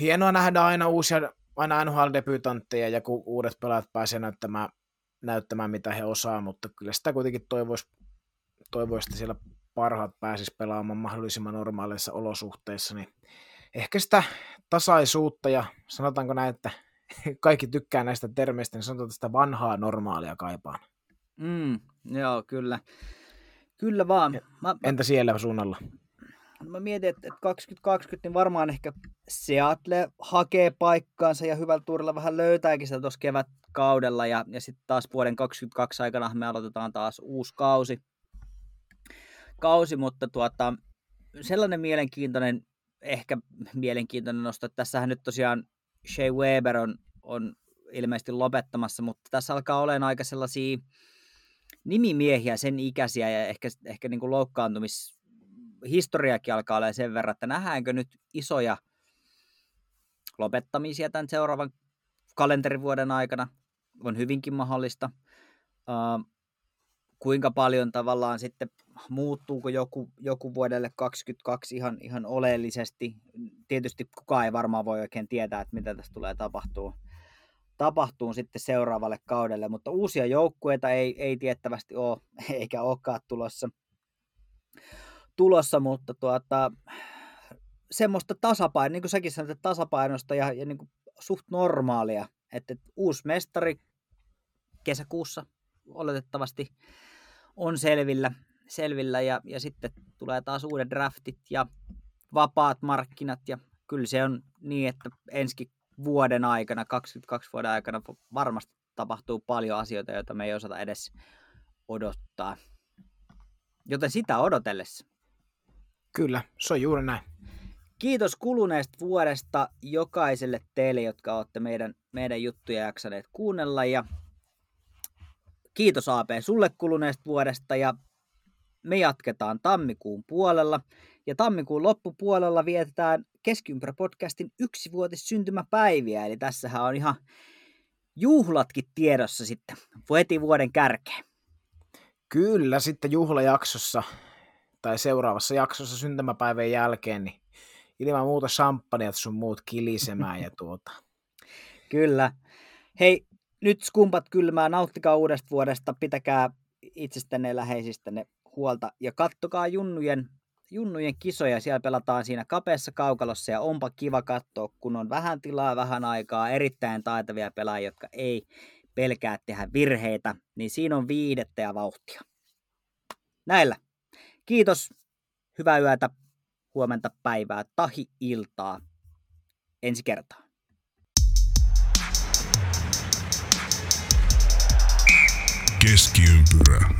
hienoa nähdä aina uusia aina NHL-debutantteja ja kun uudet pelaajat pääsee näyttämään, näyttämään, mitä he osaa, mutta kyllä sitä kuitenkin toivoisi, toivoisi että siellä parhaat pääsis pelaamaan mahdollisimman normaaleissa olosuhteissa, niin ehkä sitä tasaisuutta ja sanotaanko näin, että kaikki tykkää näistä termeistä, niin sanotaan sitä vanhaa normaalia kaipaan. Mm, joo, kyllä. Kyllä vaan. Mä, Entä siellä suunnalla? Mä mietin, että 2020 niin varmaan ehkä Seattle hakee paikkaansa ja hyvällä tuurilla vähän löytääkin sitä tuossa kevätkaudella ja, ja sitten taas vuoden 2022 aikana me aloitetaan taas uusi kausi. Kausi mutta tuota, sellainen mielenkiintoinen, ehkä mielenkiintoinen nosto, että tässähän nyt tosiaan Shea Weber on, on ilmeisesti lopettamassa, mutta tässä alkaa olemaan aika sellaisia nimimiehiä, sen ikäisiä ja ehkä, ehkä niin kuin loukkaantumishistoriakin alkaa olla sen verran, että nähdäänkö nyt isoja lopettamisia tämän seuraavan kalenterivuoden aikana. On hyvinkin mahdollista. Kuinka paljon tavallaan sitten muuttuuko joku, joku vuodelle 2022 ihan, ihan oleellisesti. Tietysti kukaan ei varmaan voi oikein tietää, että mitä tässä tulee tapahtuu tapahtuu sitten seuraavalle kaudelle, mutta uusia joukkueita ei, ei tiettävästi ole, eikä olekaan tulossa, tulossa mutta tuota, semmoista tasapainoa, niin kuin säkin sanoit, tasapainosta ja, ja niin kuin suht normaalia, että, että uusi mestari kesäkuussa oletettavasti on selvillä, selvillä ja, ja sitten tulee taas uudet draftit ja vapaat markkinat ja kyllä se on niin, että ensi vuoden aikana, 22 vuoden aikana varmasti tapahtuu paljon asioita, joita me ei osata edes odottaa. Joten sitä odotellessa. Kyllä, se on juuri näin. Kiitos kuluneesta vuodesta jokaiselle teille, jotka olette meidän, meidän juttuja jaksaneet kuunnella. Ja kiitos AP sulle kuluneesta vuodesta ja me jatketaan tammikuun puolella. Ja tammikuun loppupuolella vietetään Keskiympärä-podcastin yksivuotis syntymäpäiviä, eli tässähän on ihan juhlatkin tiedossa sitten heti vuoden kärkeen. Kyllä, sitten juhlajaksossa tai seuraavassa jaksossa syntymäpäivän jälkeen, niin ilman muuta champagneat sun muut kilisemään ja tuota. Kyllä. Hei, nyt skumpat kylmää, nauttikaa uudesta vuodesta, pitäkää itsestänne ja läheisistänne huolta ja kattokaa Junnujen junnujen kisoja, siellä pelataan siinä kapeassa kaukalossa ja onpa kiva katsoa, kun on vähän tilaa, vähän aikaa, erittäin taitavia pelaajia, jotka ei pelkää tehdä virheitä, niin siinä on viidettä ja vauhtia. Näillä. Kiitos, hyvää yötä, huomenta päivää, tahi iltaa. Ensi kertaa. Keskiympyrä.